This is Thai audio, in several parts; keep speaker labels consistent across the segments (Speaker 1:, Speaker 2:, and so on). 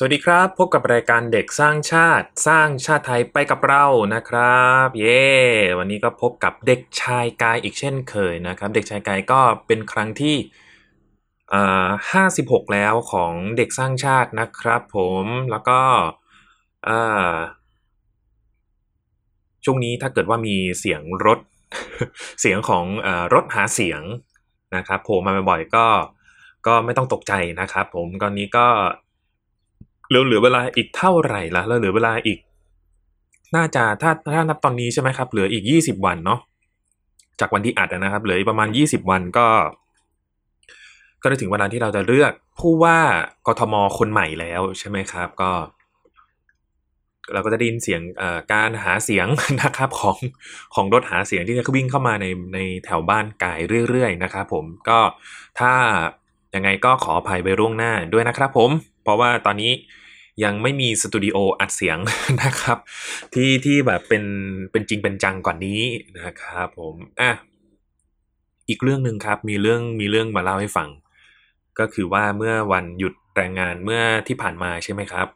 Speaker 1: สวัสดีครับ พบกับรายการเด็กสร้างชาติสร้างชาติไทยไปกับเรานะครับ เย้วันนี้ก็พบกับเด็กชายกายอีกเช่นเคยนะครับ เด็กชายกายก็เป็นครั้งที่อ่าห้าสิบหกแล้วของเด็กสร้างชาตินะครับผมแล้วก็อ่าช่วงนี้ถ้าเกิดว่ามีเสียงรถเสียงของเอ่อรถหาเสียงนะครับโผล่มาบ่อยๆก็ก็ไม่ต้องตกใจนะครับ ผมตอนนี้ก็ เหลือเหลือเวลาอีกเท่าไหร่ละแล้วเหลือเวลาอีก น่าจะถ้าถ้านับตอนนี้ใช่ไหมครับ เหลืออีกยี่สิบวันเนาะจากวันที่อัดนะครับ เหลืออีกประมาณยี่สิบวันก็ ก็ได้ถึงเวลาที่เราจะเลือกผู้ว่ากทมคนใหม่แล้วใช่ไหมครับ ก็ เราก็จะได้ยินเสียงการหาเสียงนะครับของของรถหาเสียงที่จะวิ่งเข้ามาในในแถวบ้านกายเรื่อยๆนะครับผมก็ถ้ายังไงก็ขออภัยไปล่วงหน้าด้วยนะครับผม เพราะว่าตอนนี้ยังไม่มีสตูดิโออัดเสียงนะครับ ที่ที่แบบเป็นเป็นจริงเป็นจังกว่านี้นะครับผมอะอีกเรื่องหนึ่งครับมีเรื่องมีเรื่องมาเล่าให้ฟัง ก็คือว่าเมื่อวันหยุดแรงงานเมื่อที่ผ่านมาใช่ไหมครับ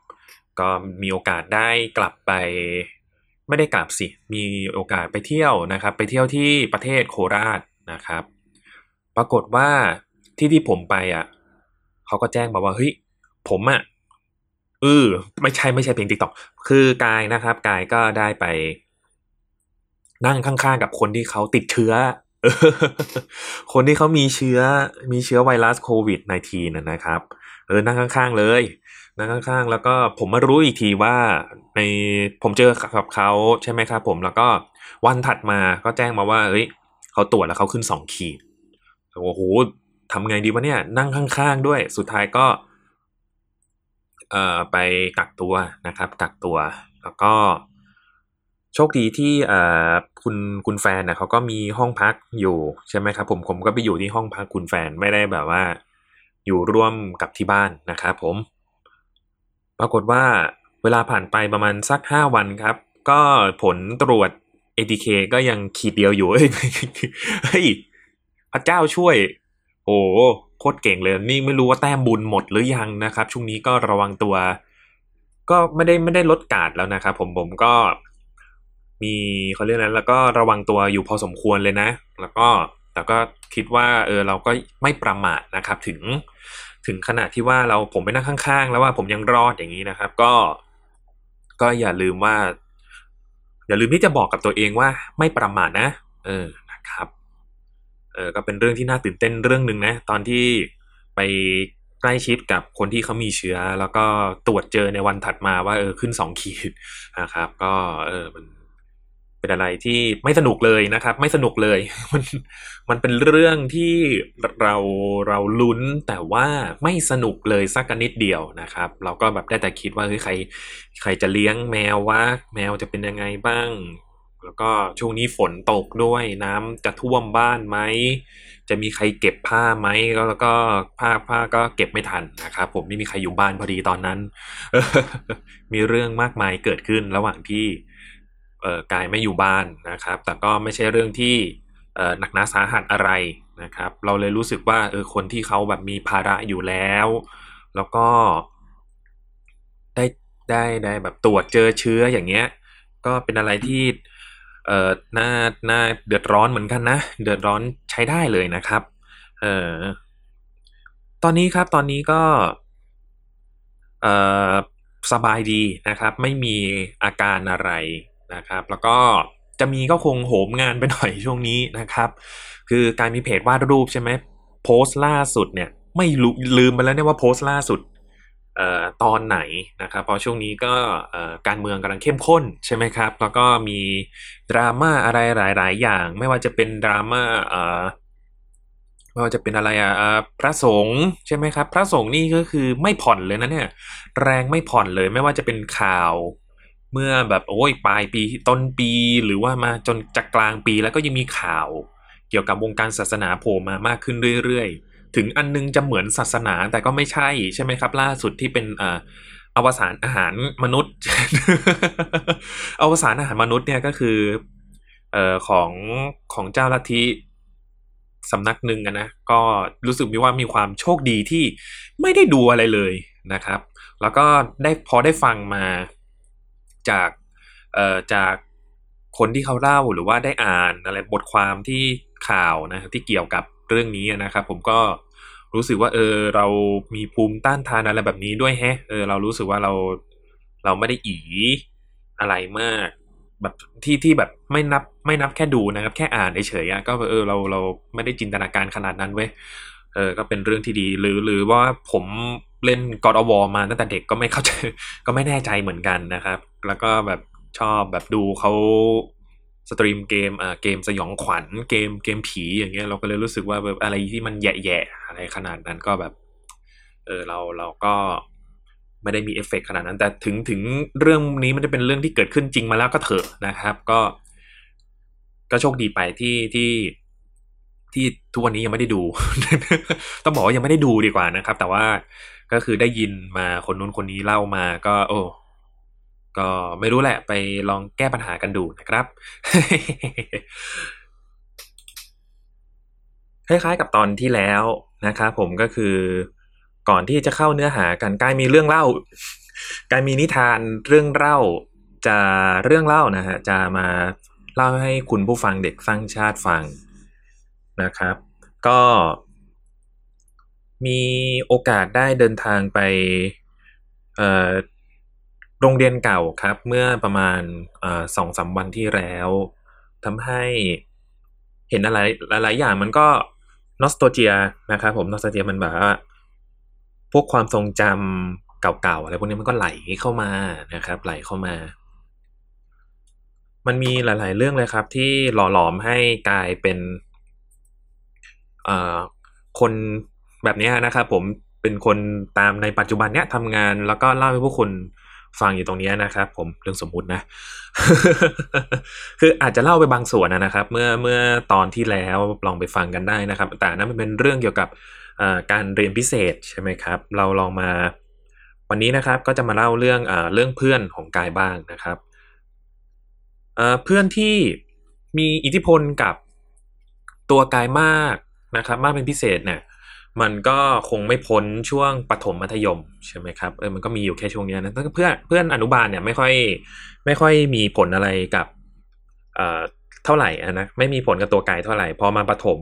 Speaker 1: ก็มีโอกาสได้กลับไป ไม่ได้กลับสิ มีโอกาสไปเที่ยวนะครับ ไปเที่ยวที่ประเทศโคราชนะครับ ปรากฏว่าที่ที่ผมไปอะเขาก็แจ้งมาว่าเฮ้ย ผมอะเออไม่ใช่ไม่ใช่เพลงติ๊กต็อกคือกายนะครับ กายก็ได้ไป นั่งข้างๆกับคนที่เขาติดเชื้อคนที่เขามีเชื้อมีเชื้อไวรัสโควิด -19 นะนะครับ เออนั่งข้างๆเลย นั่งข้างๆ แล้วก็ผมมารู้อีกทีว่าในผมเจอกับเขาใช่ไหมครับผมแล้วก็วันถัดมาก็แจ้งมาว่าเฮ้ยเขาตรวจแล้วเขาขึ้นสองขีดโอ้โหทำไงดีวะเนี่ย นั่งข้างๆด้วย สุดท้ายก็ เอ่อไปกักตัวนะครับ กักตัว แล้วก็โชคดีที่เอ่อคุณคุณแฟนนะเขาก็มีห้องพักอยู่ใช่ไหมครับ ผมผมก็ไปอยู่ที่ห้องพักคุณแฟนไม่ได้แบบว่า อยู่ร่วมกับที่บ้านนะครับผม ปรากฏว่าเวลาผ่านไปประมาณสักห้าวันครับ ก็ผลตรวจ ATK ก็ยังขีดเดียวอยู่เฮ้ยเฮ้ยพระเจ้าช่วย โอ้ โคตรเก่งเลย นี่ไม่รู้ว่าแต้มบุญหมดหรือยังนะครับ ช่วงนี้ก็ระวังตัว ก็ไม่ได้ไม่ได้ลดการ์ดแล้วนะครับผมผมก็มีเขาเรียกนั้นแล้วก็ระวังตัวอยู่พอสมควรเลยนะ แล้วก็แต่ก็คิดว่าเออเราก็ไม่ประมาทนะครับ ถึงถึงขนาดที่ว่าเราผมไปนั่งข้างๆ แล้วว่าผมยังรอดอย่างนี้นะครับ ก็ ก็อย่าลืมว่า อย่าลืมที่จะบอกกับตัวเองว่าไม่ประมาทนะ เออนะครับ เออก็เป็นเรื่องที่น่าตื่นเต้นเรื่องหนึ่งนะ ตอนที่ไปใกล้ชิดกับคนที่เขามีเชื้อ แล้วก็ตรวจเจอในวันถัดมาว่าเออขึ้นสองขีดนะครับ ก็เออมันเป็นอะไรที่ไม่สนุกเลยนะครับ ไม่สนุกเลย มันมันเป็นเรื่องที่เราเราลุ้นแต่ว่าไม่สนุกเลยสักนิดเดียวนะครับ เราก็แบบได้แต่คิดว่าเฮ้ยใคร ใครจะเลี้ยงแมววะแมวจะเป็นยังไงบ้าง แล้วก็ช่วงนี้ฝนตกด้วยน้ำจะท่วมบ้านไหม จะมีใครเก็บผ้าไหมแล้วก็ผ้าผ้าก็เก็บไม่ทันนะครับผมไม่มีใครอยู่บ้านพอดีตอนนั้น มีเรื่องมากมายเกิดขึ้นระหว่างที่เอ่อกายไม่อยู่บ้านนะครับ แต่ก็ไม่ใช่เรื่องที่เอ่อหนักหนาสาหัสอะไรนะครับ เราเลยรู้สึกว่าเออคนที่เขาแบบมีภาระอยู่แล้ว แล้วก็ได้ได้ได้แบบตรวจเจอเชื้ออย่างเงี้ย ก็เป็นอะไรที่ เอ่อน่าน่าเดือดร้อนเหมือนกันนะ เดือดร้อนใช้ได้เลยนะครับเอ่อตอนนี้ครับตอนนี้ก็เอ่อสบายดีนะครับ ไม่มีอาการอะไรนะครับ แล้วก็จะมีก็คงโหมงานไปหน่อยช่วงนี้นะครับ คือการมีเพจวาดรูปใช่ไหมโพสต์ล่าสุดเนี่ย ไม่ลืมไปแล้วเนี่ยว่าโพสต์ล่าสุด ตอนไหนนะครับเพราะช่วงนี้ก็การเมืองกำลังเข้มข้นใช่ไหมครับ แล้วก็มีดราม่าอะไรหลาย ๆ อย่าง ไม่ว่าจะเป็นดราม่าเอ่อไม่ว่าจะเป็นอะไรอะพระสงฆ์ใช่ไหมครับ พระสงฆ์นี่ก็คือไม่ผ่อนเลยนะเนี่ย แรงไม่ผ่อนเลย ไม่ว่าจะเป็นข่าว เมื่อแบบโอ้ยปลายปีต้นปีหรือว่ามาจนจากกลางปีแล้วก็ยังมีข่าว เกี่ยวกับวงการศาสนาโผล่มามากขึ้นเรื่อย ๆ ถึงอันนึงจะเหมือนศาสนาแต่ก็ไม่ใช่ใช่ไหมครับ ล่าสุดที่เป็นออวสานอาหารมนุษย์อวสานอาหารมนุษย์เนี่ยก็คือเอ่อของของเจ้าลัทธิสำนักหนึ่งนะก็รู้สึกมีว่ามีความโชคดีที่ไม่ได้ดูอะไรเลยนะครับ แล้วก็ได้พอได้ฟังมาจากเอ่อจากคนที่เขาเล่าหรือว่าได้อ่านอะไรบทความที่ข่าวนะที่เกี่ยวกับ เรื่องนี้นะครับผมก็รู้สึกว่าเออเรามีภูมิต้านทานอะไรแบบนี้ด้วยแฮะเออเรารู้สึกว่าเราเราไม่ได้อีอะไรมาก แบบที่ที่แบบไม่นับไม่นับแค่ดูนะครับ แค่อ่านเฉยๆอะก็เออเราเราไม่ได้จินตนาการขนาดนั้นเว้ยเออก็เป็นเรื่องที่ดีหรือหรือว่าผมเล่น God of War มาตั้งแต่เด็กก็ไม่เข้าใจก็ไม่แน่ใจเหมือนกันนะครับ แล้วก็แบบชอบแบบดูเขา สตรีมเกมอ่าเกมสยองขวัญเกมเกมผีอย่างเงี้ยเราก็เลยรู้สึกว่าแบบอะไรที่มันแย่ๆอะไรขนาดนั้นก็แบบเออเราเราก็ไม่ได้มีเอฟเฟกขนาดนั้น แต่ถึงถึงเรื่องนี้มันจะเป็นเรื่องที่เกิดขึ้นจริงมาแล้วก็เถอะนะครับ ก็ ก็โชคดีไปที่ที่ที่ทุกวันนี้ยังไม่ได้ดู ต้องบอกว่ายังไม่ได้ดูดีกว่านะครับ แต่ว่าก็คือได้ยินมาคนนู้นคนนี้เล่ามาก็ โอ้ ก็ไม่รู้แหละไปลองแก้ปัญหากันดูนะครับ คล้ายๆกับตอนที่แล้วนะครับผมก็คือก่อนที่จะเข้าเนื้อหากันกายมีเรื่องเล่า กายมีนิทานเรื่องเล่าจะเรื่องเล่านะฮะจะมาเล่าให้คุณผู้ฟังเด็กสร้างชาติฟังนะครับ ก็มีโอกาสได้เดินทางไปเอ่อ โรงเรียนเก่าครับ เมื่อประมาณสองสามวันที่แล้วทำให้เห็นอะไรหลาย ๆ อย่างมันก็นอสโตเจียนะครับผมนอสโตเจียมันแบบว่าพวกความทรงจำเก่า ๆ อะไรพวกนี้มันก็ไหลเข้ามานะครับ ไหลเข้ามา มันมีหลาย ๆ เรื่องเลยครับ ที่หล่อหลอมให้กลายเป็นคนแบบนี้นะครับ ผมเป็นคนตามในปัจจุบันเนี้ยทำงานแล้วก็เล่าให้พวกคุณ ฟังอยู่ตรงนี้นะครับ ผมเรื่องสมมุตินะ คืออาจจะเล่าไปบางส่วนนะครับ เมื่อเมื่อตอนที่แล้วลองไปฟังกันได้นะครับ แต่นั้นมันเป็นเรื่องเกี่ยวกับการเรียนพิเศษใช่ไหมครับ เราลองมา วันนี้นะครับก็จะมาเล่าเรื่องอเรื่องเพื่อนของกายบ้างนะครับเพื่อนที่มีอิทธิพลกับตัวกายมากนะครับ มากเป็นพิเศษเนี่ย มันก็คงไม่พ้นช่วงปฐมมัธยมใช่ไหมครับเออมันก็มีอยู่แค่ช่วงนี้นะเพื่อนเพื่อนอนุบาลเนี่ยไม่ค่อยไม่ค่อยมีผลอะไรกับเอ่อเท่าไหร่นะไม่มีผลกับตัวกายเท่าไหร่พอมาปฐม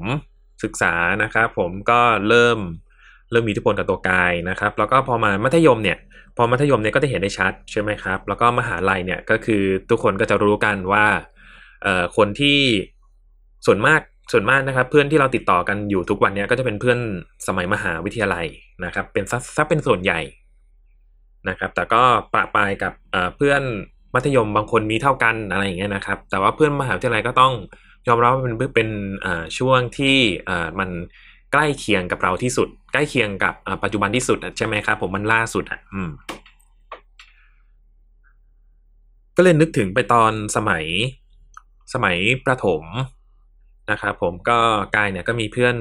Speaker 1: ศึกษานะครับ ผมก็เริ่มเริ่มมีอิทธิพลกับตัวกายนะครับ แล้วก็พอมามัธยมเนี่ย พอมัธยมเนี่ยก็จะเห็นได้ชัดใช่ไหมครับ แล้วก็มหาลัยเนี่ยก็คือทุกคนก็จะรู้กันว่าเอ่อคนที่ส่วนมาก ส่วนมากนะครับเพื่อนที่เราติดต่อกันอยู่ทุกวันนี้ก็จะเป็นเพื่อนสมัยมหาวิทยาลัยนะครับ เป็นซักเป็นส่วนใหญ่นะครับ แต่ก็ปะปายกับเพื่อนมัธยมบางคนมีเท่ากันอะไรอย่างเงี้ยนะครับ แต่ว่าเพื่อนมหาวิทยาลัยก็ต้องยอมรับว่าเป็นเป็นช่วงที่มันใกล้เคียงกับเราที่สุด ใกล้เคียงกับปัจจุบันที่สุดใช่ไหมครับผมมันล่าสุดอะอืมก็เลยนึกถึงไปตอนสมัยสมัยประถม นะครับผมก็กายเนี่ยก็มีเพื่อน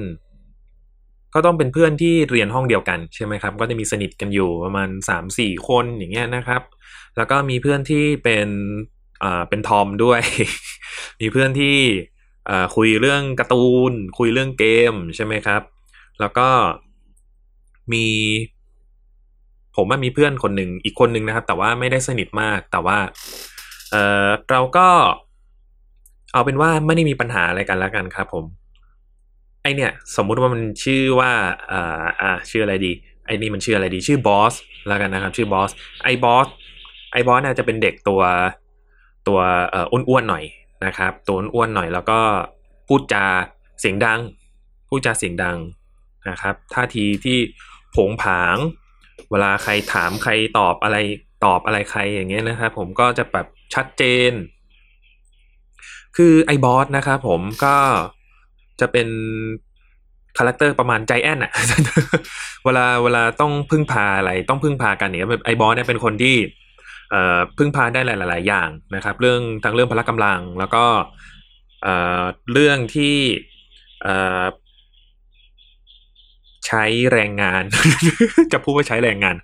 Speaker 1: ก็ต้องเป็นเพื่อนที่เรียนห้องเดียวกันใช่ไหมครับ ก็จะมีสนิทกันอยู่ประมาณสามสี่คนอย่างเงี้ยนะครับ แล้วก็มีเพื่อนที่เป็นอ่าเป็นทอมด้วย มีเพื่อนที่อ่าคุยเรื่องการ์ตูน คุยเรื่องเกมใช่ไหมครับ แล้วก็มี ผมว่ามีเพื่อนคนหนึ่งอีกคนหนึ่งนะครับ แต่ว่าไม่ได้สนิทมากแต่ว่า เออเราก็ เอาเป็นว่าไม่ได้มีปัญหาอะไรกันแล้วกันครับผม ไอเนี่ย สมมุติว่ามันชื่อว่าอ่าอ่าชื่ออะไรดี ไอนี่มันชื่ออะไรดี ชื่อบอสแล้วกันนะครับ ชื่อบอส ไอบอส ไอบอสเนี่ยจะเป็นเด็กตัวตัวเอ่ออ้วนๆหน่อยนะครับ ตัวอ้วนหน่อยแล้วก็พูดจาเสียงดัง พูดจาเสียงดังนะครับ ท่าทีที่โผงผาง เวลาใครถามใครตอบอะไรตอบอะไรใครอย่างเงี้ยนะครับ ผมก็จะแบบชัดเจน คือไอบอสนะครับผมก็จะเป็น character ประมาณไจแอนท์อะเวลาเวลาต้องพึ่งพาอะไรต้องพึ่งพากันเนี่ยไอบอสเนี่ยเป็นคนที่เอ่อพึ่งพาได้หลาย ๆ อย่างนะครับ เรื่องทั้งเรื่องพละกำลัง แล้วก็เอ่อเรื่องที่เอ่อใช้แรงงาน จะพูดว่าใช้แรงงาน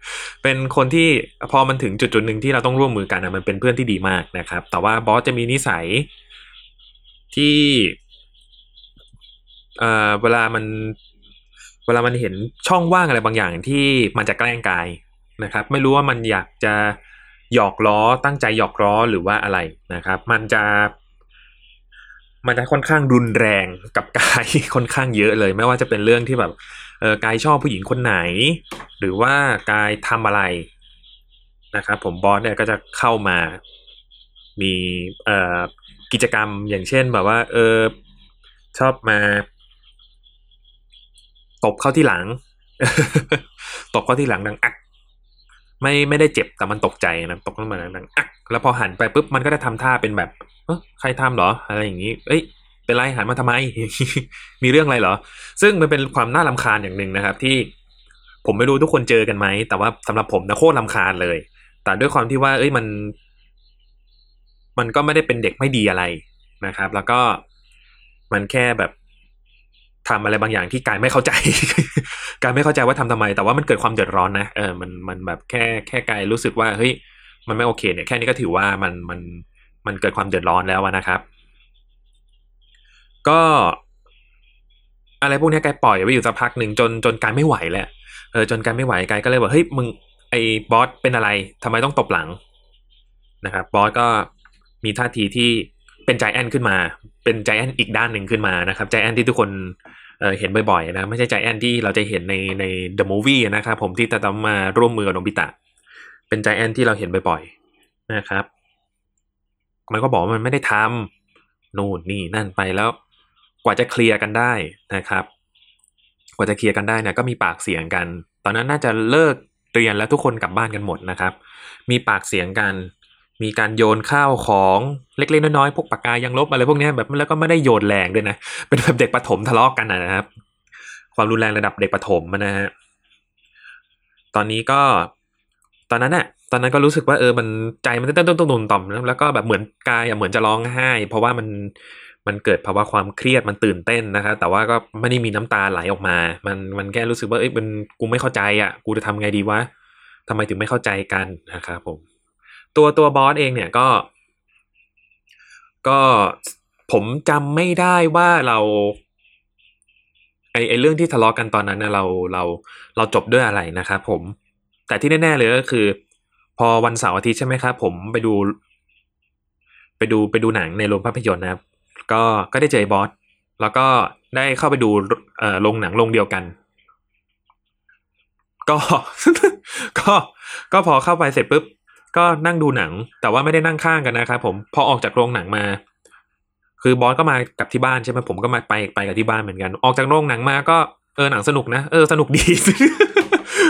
Speaker 1: เป็นคนที่พอมันถึงจุดจุดหนึ่งที่เราต้องร่วมมือกันนะมันเป็นเพื่อนที่ดีมากนะครับ แต่ว่าบอสจะมีนิสัยเอ่อเวลามันเวลามันเห็นช่องว่างอะไรบางอย่างที่มันจะแกล้งกายนะครับ ไม่รู้ว่ามันอยากจะหยอกล้อตั้งใจหยอกล้อหรือว่าอะไรนะครับ มันจะ มันจะค่อนข้างรุนแรงกับกายค่อนข้างเยอะเลย ไม่ว่าจะเป็นเรื่องที่แบบเออกายชอบผู้หญิงคนไหน หรือว่ากายทำอะไรนะครับ ผมบอสเนี่ยก็จะเข้ามามีเอ่อ กิจกรรมอย่างเช่นแบบว่า เออ ชอบมา ตบเข้าที่หลัง ตบเข้าที่หลังดังอัก ไม่ไม่ได้เจ็บแต่มันตกใจนะตกเข้ามาดังอัก แล้วพอหันไปปุ๊บมันก็จะทำท่าเป็นแบบเออใครทำเหรอ อะไรอย่างนี้ เอ้ยเป็นไรหันมาทำไม มีเรื่องอะไรเหรอ ซึ่งมันเป็นความน่าลำคาญอย่างหนึ่งนะครับ ที่ผมไม่รู้ทุกคนเจอกันไหม แต่ว่าสำหรับผมนะโคตรลำคาญเลย แต่ด้วยความที่ว่า เอ้ยมัน มันก็ไม่ได้เป็นเด็กไม่ดีอะไรนะครับ แล้วก็มันแค่แบบทำอะไรบางอย่างที่กายไม่เข้าใจ กายไม่เข้าใจว่าทำทำไม แต่ว่ามันเกิดความเดือดร้อนนะเออมันมันแบบแค่แค่กายรู้สึกว่าเฮ้ยมันไม่โอเค เนี่ยแค่นี้ก็ถือว่ามันมันมันเกิดความเดือดร้อนแล้วนะครับ ก็ อะไรพวกนี้กายปล่อยไว้อยู่สักพักหนึ่งจนจนกายไม่ไหวแล้วเออจนกายไม่ไหวกายก็เลยบอกเฮ้ยมึงไอ้บอสเป็นอะไรทำไมต้องตบหลังนะครับบอสก็ มีท่าทีที่เป็นใจแอนขึ้นมา เป็นใจแอนอีกด้านหนึ่งขึ้นมานะครับใจแอนที่ทุกคนเเห็นบ่อยๆนะไม่ใช่ใจแอนที่เราจะเห็นในใน The Movie นะครับผมที่จะต้องมาร่วมมือกับโนบิตะ เป็นใจแอนที่เราเห็นบ่อยๆนะครับ มันก็บอกว่ามันไม่ได้ทำนู่นนี่นั่นไปแล้วกว่าจะเคลียร์กันได้นะครับ กว่าจะเคลียร์กันได้เนี่ยก็มีปากเสียงกัน ตอนนั้นน่าจะเลิกเรียนแล้วทุกคนกลับบ้านกันหมดนะครับ มีปากเสียงกัน มีการโยนข้าวของเล็กๆน้อยๆพวกปากกายังลบอะไรพวกนี้แบบแล้วก็ไม่ได้โยนแรงด้วยนะ เป็นแบบเด็กประถมทะเลาะกกันนะครับ ความรุนแรงระดับเด็กประถมนะฮะตอนนี้ก็ตอนนั้นน่ะตอนนั้นก็รู้สึกว่าเออมันใจมันเต้นต้นตุ่มต่อมแล้วก็แบบเหมือนกายเหมือนจะร้องไห้ เพราะว่ามันมันเกิดภาวะความเครียดมันตื่นเต้นนะครับแต่ว่าก็ไม่ได้มีน้ำตาไหลออกมา มันมันแค่รู้สึกว่าเอ้ยมันกูไม่เข้าใจอะ กูจะทำไงดีวะทำไมถึงไม่เข้าใจกันนะครับผม ตัวตัวบอสเองเนี่ยก็ ก็ผมจำไม่ได้ว่าเราไอไอเรื่องที่ทะเลาะกันตอนนั้นนะเราเราเราจบด้วยอะไรนะครับผม แต่ที่แน่ๆเลยก็คือ พอวันเสาร์อาทิตย์ใช่ไหมครับผมไปดู ไปดูไปดูหนังในโรงภาพยนตร์นะครับ ก็ก็ได้เจอบอสแล้วก็ได้เข้าไปดูเอ่อโรงหนังโรงเดียวกัน ก็ ก็ก็พอเข้าไปเสร็จปุ๊บ ก็นั่งดูหนัง แต่ว่าไม่ได้นั่งข้างกันนะครับผมพอออกจากโรงหนังมา คือบอสก็มากับที่บ้านใช่ไหมผมก็มาไปไปกับที่บ้านเหมือนกัน ออกจากโรงหนังมาก็เออหนังสนุกนะเออสนุกดี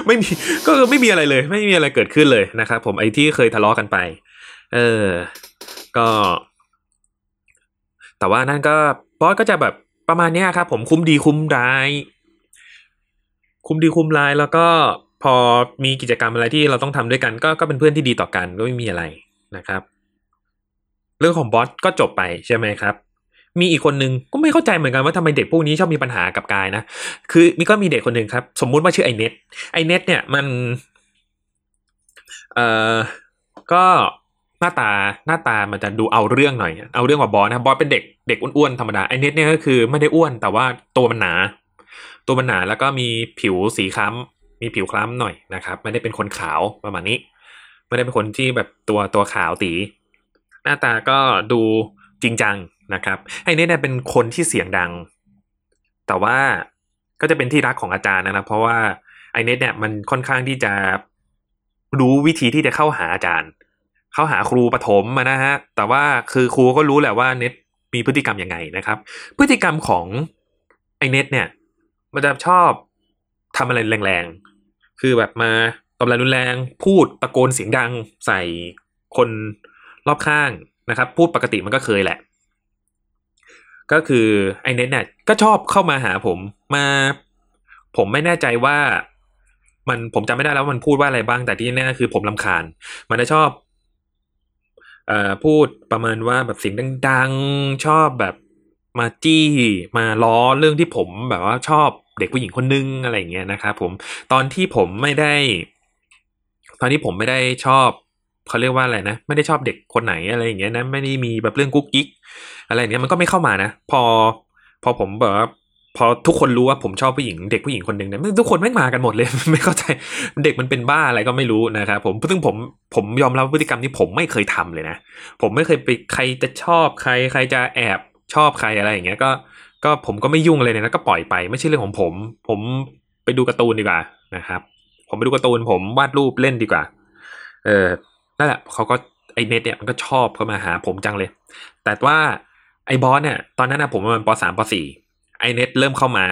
Speaker 1: ไม่มีก็ไม่มีอะไรเลย ไม่มีอะไรเกิดขึ้นเลยนะครับผมไอ้ที่เคยทะเลาะกันไป เออ ก็ แต่ว่านั่นก็บอสก็จะแบบประมาณนี้ครับผมคุ้มดีคุ้มร้าย คุ้มดีคุ้มร้ายแล้วก็ อมีกิจกรรมอะไรที่เราต้องทำด้วยกัน ก็ก็เป็นเพื่อนที่ดีต่อกันก็ไม่มีอะไรนะครับ เรื่องของบอสก็จบไปใช่ไหมครับ มีอีกคนนึงก็ไม่เข้าใจเหมือนกันว่าทำไมเด็กพวกนี้ชอบมีปัญหากับกายนะคือมีก็มีเด็กคนหนึ่งครับ สมมุติว่าชื่อไอเน็ตไอเน็ตเนี่ยมันเอ่อก็หน้าตาหน้าตามันจะดูเอาเรื่องหน่อย เอาเรื่องกว่าบอสนะบอสเป็นเด็กเด็กอ้วนๆธรรมดาไอเน็ตเนี่ยก็คือไม่ได้อ้วนแต่ว่าตัวมันหนา ตัวมันหนาแล้วก็มีผิวสีคล้ำ มีผิวคล้ำหน่อยนะครับ ไม่ได้เป็นคนขาวประมาณนี้ ไม่ได้เป็นคนที่แบบตัวตัวขาวตี หน้าตาก็ดูจริงจังนะครับไอเน็ตเนี่ยเป็นคนที่เสียงดัง แต่ว่าก็จะเป็นที่รักของอาจารย์นะครับ เพราะว่าไอเน็ตเนี่ยมันค่อนข้างที่จะรู้วิธีที่จะเข้าหาอาจารย์ เข้าหาครูปฐมมานะฮะ แต่ว่าคือครูก็รู้แหละว่าเน็ตมีพฤติกรรมยังไงนะครับ พฤติกรรมของไอเน็ตเนี่ย มันจะชอบทำอะไรแรง คือแบบมาตบอะไรรุนแรงพูดตะโกนเสียงดังใส่คนรอบข้างนะครับ พูดปกติมันก็เคยแหละ ก็คือไอเน็ตเนี่ยก็ชอบเข้ามาหาผมมา ผมไม่แน่ใจว่ามันผมจำไม่ได้แล้วมันพูดว่าอะไรบ้างแต่ที่แน่คือผมลำคาญ มันจะชอบเอ่อพูดประมาณว่าแบบเสียงดังๆ ชอบแบบมาจี้มาล้อเรื่องที่ผมแบบว่าชอบ เด็กผู้หญิงคนนึงอะไรอย่างเงี้ยนะครับผมตอนที่ผมไม่ได้ ตอนที่ผมไม่ได้ชอบเขาเรียกว่าอะไรนะ ไม่ได้ชอบเด็กคนไหนอะไรอย่างเงี้ยนะไม่ได้มีแบบเรื่องกุ๊กกิ๊กอะไรเงี้ยมันก็ไม่เข้ามานะ พอ พอผมแบบพอทุกคนรู้ว่าผมชอบผู้หญิงเด็กผู้หญิงคนหนึ่งเนี่ยทุกคนไม่มากันหมดเลย ไม่เข้าใจเด็กมันเป็นบ้าอะไรก็ไม่รู้นะครับผมซึ่งผมผมยอมรับพฤติกรรมที่ผมไม่เคยทำเลยนะ ผมไม่เคยไปใครจะชอบใครใครจะแอบชอบใครอะไรอย่างเงี้ยก็ ก็ผมก็ไม่ยุ่งเลยเนะก็ปล่อยไปไม่ใช่เรื่องของผม ผมไปดูการ์ตูนดีกว่านะครับ ผมไปดูการ์ตูนผมวาดรูปเล่นดีกว่า เออนั่นแหละเขาก็ไอเน็ตเนี่ยมันก็ชอบเข้ามาหาผมจังเลย แต่ว่าไอบอสเนี่ยตอนนั้นนะผมประมาณปสามปสี่ไอเน็ตเริ่มเข้ามา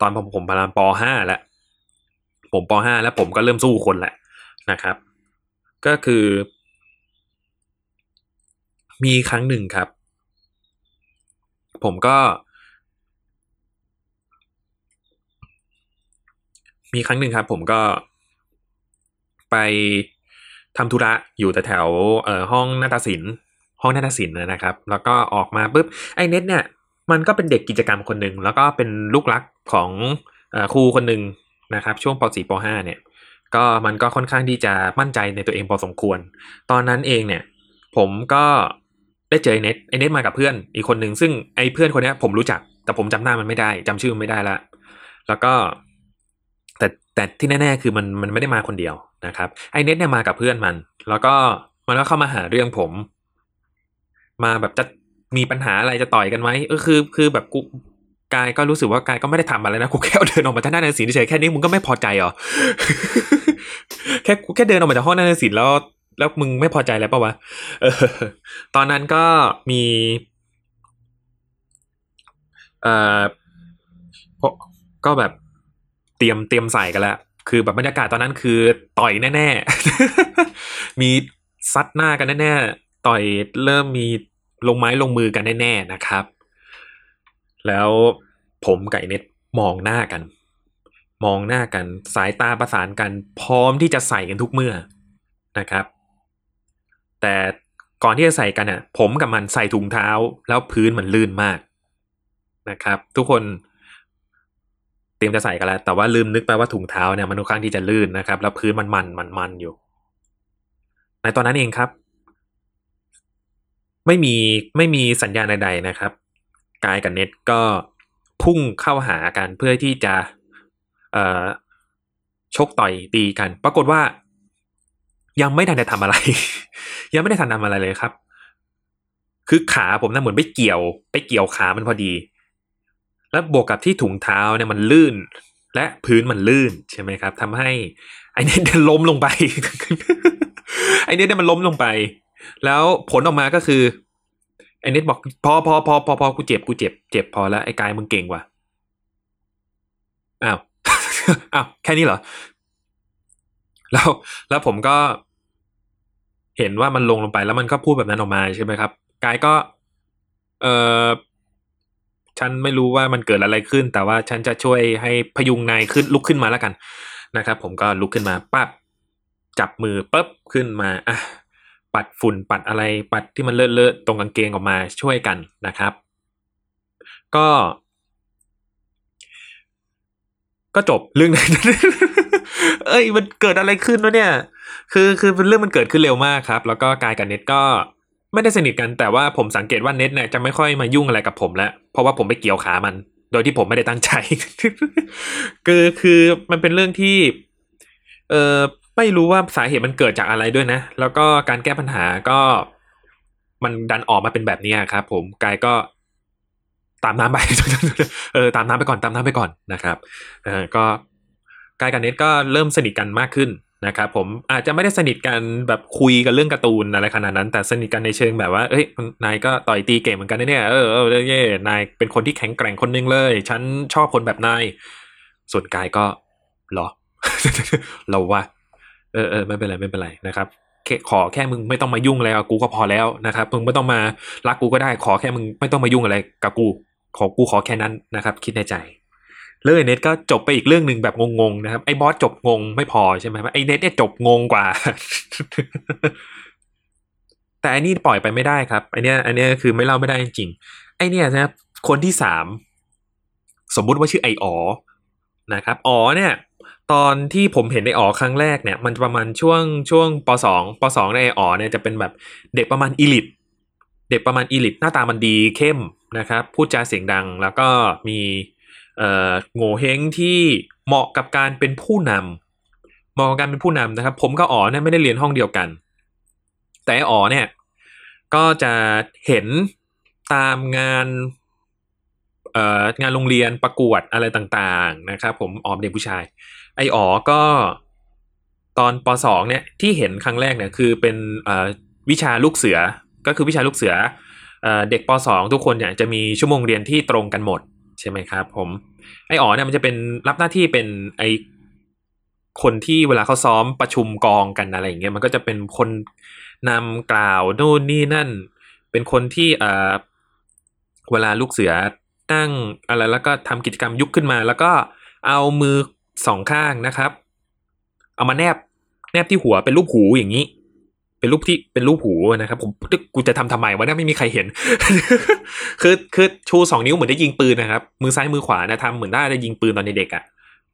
Speaker 1: ตอนผมผมประมาณปห้าแล้วผมปห้าแล้วผมก็เริ่มสู้คนแหละนะครับ ก็คือ มีครั้งหนึ่งครับ ผมก็ มีครั้งหนึ่งครับ ผมก็ไปทำธุระอยู่แต่แถวเอ่อห้องนาฏศิลป์ห้องนาฏศิลป์นะครับ แล้วก็ออกมาปุ๊บไอ้เน็ตเนี่ยมันก็เป็นเด็กกิจกรรมคนหนึ่งแล้วก็เป็นลูกรักของอครูคนหนึ่งนะครับ ช่วงป .4 ป .5 เนี่ย ก็มันก็ค่อนข้างที่จะมั่นใจในตัวเองพอสมควร ตอนนั้นเองเนี่ย ผมก็ได้เจอไอเน็ตไอเน็ตมากับเพื่อนอีกคนหนึ่งซึ่งไอเพื่อนคนนี้ผมรู้จัก แต่ผมจำหน้ามันไม่ได้จำชื่อมันไม่ได้ละแล้วก็ แต่ที่แน่ๆคือมันมันไม่ได้มาคนเดียวนะครับ ไอเน็ตเนี่ยมากับเพื่อนมัน แล้วก็มันก็เข้ามาหาเรื่องผม มาแบบจะมีปัญหาอะไรจะต่อยกันไหมเออคือ คือแบบกูกายก็รู้สึกว่ากายก็ไม่ได้ทำอะไรนะกูแค่เดินออกมาจากหน้าหนังสือเฉยแค่นี้มึงก็ไม่พอใจเหรอแค่แค่เดินออกมาจากห้องหนังสือแล้ว แล้วมึงไม่พอใจแล้วปะวะเออ ตอนนั้นก็มีเอ่อก็แบบ เตรียมเตรียมใส่กันแล้ว คือแบบบรรยากาศตอนนั้นคือต่อยแน่ ๆ มีซัดหน้ากันแน่ๆ ต่อยเริ่มมีลงไม้ลงมือกันแน่ๆนะครับ แล้วผมกับเน็ตมองหน้ากัน มองหน้ากันสายตาประสานกัน พร้อมที่จะใส่กันทุกเมื่อนะครับ แต่ก่อนที่จะใส่กันอะ ผมกับมันใส่ถุงเท้าแล้วพื้นมันลื่นมากนะครับ ทุกคน เตรียมจะใส่กันแล้ว แต่ว่าลืมนึกไปว่าถุงเท้าเนี่ยมันค่อนข้างที่จะลื่นนะครับ แล้วพื้นมันมันมันมันอยู่ ในตอนนั้นเองครับ ไม่มีไม่มีสัญญาณใด ๆนะครับกายกับเน็ตก็พุ่งเข้าหากันเพื่อที่จะเอ่อชกต่อยตีกัน ปรากฏว่า ยังไม่ทันจะทำอะไร ยังไม่ได้ทันทำอะไรเลยครับ คือขาผมนะ่ะเหมือนไปเกี่ยว ไปเกี่ยวขามันพอดี แล้วบวกกับที่ถุงเท้าเนี่ยมันลื่น และพื้นมันลื่นใช่ไหมครับทำให้ ไอ้เนี่ยล้มลงไป ไอ้เนี่ยมันล้มลงไป แล้วผลออกมาก็คือไอ้เน็ตบอกพอพอพอพอพอกูเจ็บกูเจ็บเจ็บพอแล้วไอ้กายมึงเก่งว่ะอ้าวอ้าวแค่นี้เหรอ แล้วแล้วผมก็ เห็นว่ามันลงลงไปแล้วมันก็พูดแบบนั้นออกมาใช่ไหมครับกายก็ เอ่อ ฉันไม่รู้ว่ามันเกิดอะไรขึ้น แต่ว่าฉันจะช่วยให้พยุงนายขึ้นลุกขึ้นมาแล้วกันนะครับ ผมก็ลุกขึ้นมาปั๊บจับมือปุ๊บขึ้นมาอะปัดฝุ่นปัดอะไรปัดที่มันเลอะๆตรงกางเกงออกมาช่วยกันนะครับ ก็ ก็จบเรื่องนั้นเอ้ยมันเกิดอะไรขึ้นวะเนี่ย คือคือเป็นเรื่องมันเกิดขึ้นเร็วมากครับ แล้วก็กายกับเน็ตก็ ไม่ได้สนิทกันแต่ว่าผมสังเกตว่าเน็ตเนี่ยจะไม่ค่อยมายุ่งอะไรกับผมแล้วเพราะว่าผมไปเกี่ยวขามัน โดยที่ผมไม่ได้ตั้งใจ คือคือมันเป็นเรื่องที่ เออไม่รู้ว่าสาเหตุมันเกิดจากอะไรด้วยนะ แล้วก็การแก้ปัญหาก็ มันดันออกมาเป็นแบบนี้ครับ ผมกายก็ตามน้ำไปเออตามน้ำไปก่อนตามน้ำไปก่อนนะครับ เออก็กายกับเน็ตก็เริ่มสนิทกันมากขึ้น นะครับผมอาจจะไม่ได้สนิทกันแบบคุยกันเรื่องการ์ตูนอะไรขนาดนั้น แต่สนิทกันในเชิงแบบว่าเอ้ยนายก็ต่อยตีเก่งเหมือนกันนะเนี่ยเออเออเย่นายเป็นคนที่แข็งแกร่งคนนึงเลย ฉันชอบคนแบบนายส่วนกายก็หรอ เราว่าเออเออไม่เป็นไรไม่เป็นไรนะครับขอแค่มึงไม่ต้องมายุ่งอะไรกับกูก็พอแล้วนะครับมึงไม่ต้องมารักกูก็ได้ ขอแค่มึงไม่ต้องมายุ่งอะไรกับกู ขอกูขอแค่นั้นนะครับ คิดในใจ เรื่องเน็ตก็จบไปอีกเรื่องหนึ่งแบบงงๆนะครับไอ้บอสจบงงไม่พอใช่ไหมไอ้เน็ตเนี่ยจบงงกว่า แต่อันนี้ปล่อยไปไม่ได้ครับไอเนี้ยอันเนี้ยคือไม่เล่าไม่ได้จริงไอเนี้ยนะคนที่สามสมมุติว่าชื่อไออ๋อนะครับอ๋อเนี่ยตอนที่ผมเห็นไออ๋อครั้งแรกเนี่ย มันประมาณช่วงช่วงปสองปสองในไออ๋อเนี่ยจะเป็นแบบเด็กประมาณอีลิตเด็กประมาณอีลิตหน้าตามันดีเข้มนะครับ พูดจาเสียงดังแล้วก็มี โง่เฮงที่เหมาะกับการเป็นผู้นำเหมาะกับการเป็นผู้นำนะครับ ผมกับอ๋อเนี่ยไม่ได้เรียนห้องเดียวกัน แต่อ๋อเนี่ยก็จะเห็นตามงานเอ่องานโรงเรียนประกวดอะไรต่างๆนะครับ ผมอ๋อเด็กผู้ชาย ไออ๋อก็ตอนปสองเนี่ยที่เห็นครั้งแรกเนี่ยคือเป็นวิชาลูกเสือก็คือวิชาลูกเสือเด็กปสองทุกคนเนี่ยจะมีชั่วโมงเรียนที่ตรงกันหมดใช่ไหมครับผม ไออ๋อเนี่ยมันจะเป็นรับหน้าที่เป็นไอคนที่เวลาเขาซ้อมประชุมกองกันอะไรอย่างเงี้ยมันก็จะเป็นคนนำกล่าวโน่นนี่นั่น เป็นคนที่เอ่อเวลาลูกเสือตั้งอะไรแล้วก็ทำกิจกรรมยุกขึ้นมา แล้วก็เอามือสองข้างนะครับ เอามาแนบแนบที่หัวเป็นรูปหูอย่างนี้ เป็นรูปที่เป็นรูปหูนะครับ ผมกูจะทำทำไมวะเนี่ยไม่มีใครเห็น คือคือชูสองนิ้วเหมือนได้ยิงปืนนะครับ มือซ้ายมือขวานะทำเหมือนได้จะยิงปืนตอนเด็กๆอะ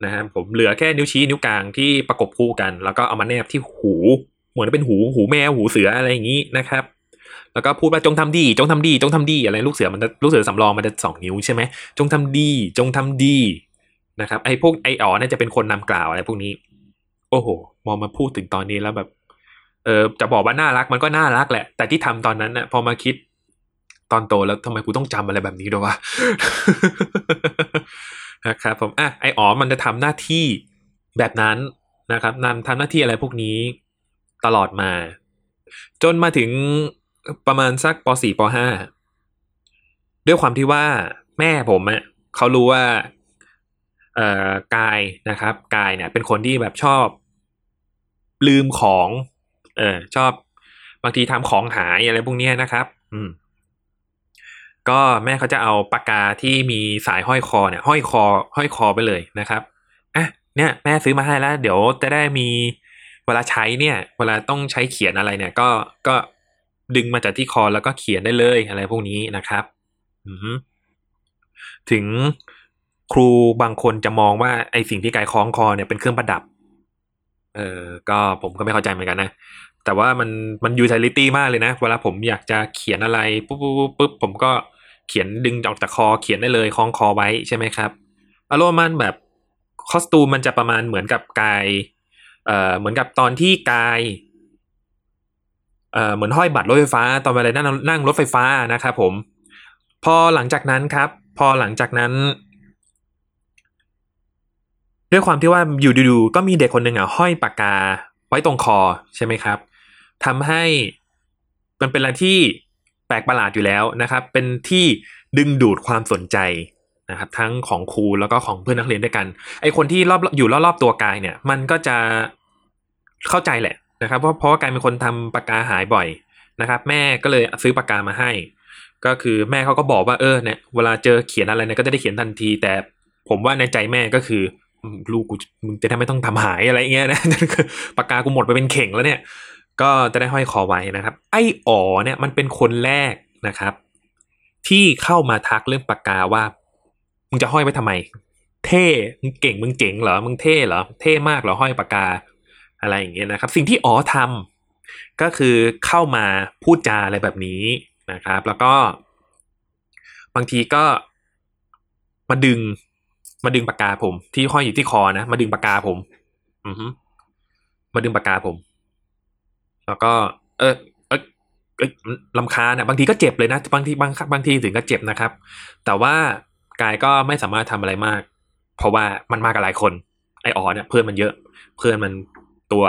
Speaker 1: นะครับผมเหลือแค่นิ้วชี้นิ้วกลางที่ประกบคู่กัน แล้วก็เอามาแนบที่หู เหมือนเป็นหูหูแมวหูเสืออะไรอย่างนี้นะครับ แล้วก็พูดว่าจงทำดี จงทำดี จงทำดีอะไรลูกเสือมันลูกเสือสำรองมันจะสองนิ้วใช่ไหมจงทำดี จงทำดีนะครับไอ้พวกไอ้อ๋อเนี่ยจะเป็นคนนำกล่าวอะไรพวกนี้ โอ้โหมองมาพูดถึงตอนนี้แล้วแบบ เออจะบอกว่าน่ารักมันก็น่ารักแหละ แต่ที่ทำตอนนั้นน่ะพอมาคิดตอนโตแล้วทำไมกูต้องจำอะไรแบบนี้ด้วยวะนะครับผมอะไออ๋อมันจะทำหน้าที่แบบนั้นนะครับนำทำหน้าที่อะไรพวกนี้ตลอดมา จนมาถึงประมาณสักป .4 ป .5 ด้วยความที่ว่าแม่ผมอะ่ะเขารู้ว่าเอ่อกายนะครับ กายเนี่ยเป็นคนที่แบบชอบลืมของ เออชอบบางทีทำของหายอะไรพวกนี้นะครับ อืม ก็แม่เขาจะเอาปากกาที่มีสายห้อยคอเนี่ย ห้อยคอ ห้อยคอไปเลยนะครับอะเนี่ย แม่ซื้อมาให้แล้ว เดี๋ยวจะได้มีเวลาใช้เนี่ย เวลาต้องใช้เขียนอะไรเนี่ย ก็ก็ดึงมาจากที่คอแล้วก็เขียนได้เลยอะไรพวกนี้นะครับ อือถึงครูบางคนจะมองว่าไอสิ่งที่กายคล้องคอเนี่ยเป็นเครื่องประดับ เออก็ผมก็ไม่เข้าใจเหมือนกันนะ แต่ว่ามันมัน utility มากเลยนะ เวลาผมอยากจะเขียนอะไรปุ๊บปุ๊บปุ๊บผมก็เขียนดึงออกจากคอเขียนได้เลยคล้องคอไว้ใช่ไหมครับอารมณ์มันแบบคอสตูมมันจะประมาณเหมือนกับกายเอ่อเหมือนกับตอนที่กายเอ่อเหมือนห้อยบัตรรถไฟฟ้า ตอนเวลานั่งนั่งรถไฟฟ้านะครับผม พอหลังจากนั้นครับ พอหลังจากนั้น ด้วยความที่ว่าอยู่ดูๆก็มีเด็กคนหนึ่งอะห้อยปากกา ไว้ตรงคอใช่ไหมครับทำให้มันเป็นอะไรที่แปลกประหลาดอยู่แล้วนะครับ เป็นที่ดึงดูดความสนใจนะครับ ทั้งของครูแล้วก็ของเพื่อนนักเรียนด้วยกันไอคนที่รอบอยู่รอบๆตัวกายเนี่ย มันก็จะเข้าใจแหละนะครับ เพราะเพราะกายเป็นคนทำปากกาหายบ่อยนะครับ แม่ก็เลยซื้อปากกามาให้ ก็คือแม่เขาก็บอกว่าเออเนี่ยเวลาเจอเขียนอะไรเนี่ยก็จะได้เขียนทันที แต่ผมว่าในใจแม่ก็คือ ลูกกูมึงจะได้ไม่ต้องทำหายอะไรเงี้ยนะปากกากูหมดไปเป็นเข่งแล้วเนี่ย ก็จะได้ห้อยคอไว้นะครับ ไอ้อ๋อเนี่ยมันเป็นคนแรกนะครับ ที่เข้ามาทักเรื่องปากกาว่า มึงจะห้อยไว้ทำไม เท่มึงเก่งมึงเจ๋งเหรอมึงเท่เหรอเท่มากเหรอห้อยปากกาอะไรอย่างเงี้ยนะครับ สิ่งที่อ๋อทำก็คือเข้ามาพูดจาอะไรแบบนี้นะครับ แล้วก็ บางทีก็มาดึง มาดึงปากกาผม ที่ห้อยอยู่ที่คอนะมาดึงปากกาผม อือฮึมาดึงปากกาผม แล้วก็ เออเออเออลำคาเนี่ยบางทีก็เจ็บเลยนะบางทีบางบางทีถึงก็เจ็บนะครับ แต่ว่ากายก็ไม่สามารถทำอะไรมาก เพราะว่ามันมากับหลายคนไออ๋อเนี่ยเพื่อนมันเยอะ เพื่อนมันตัว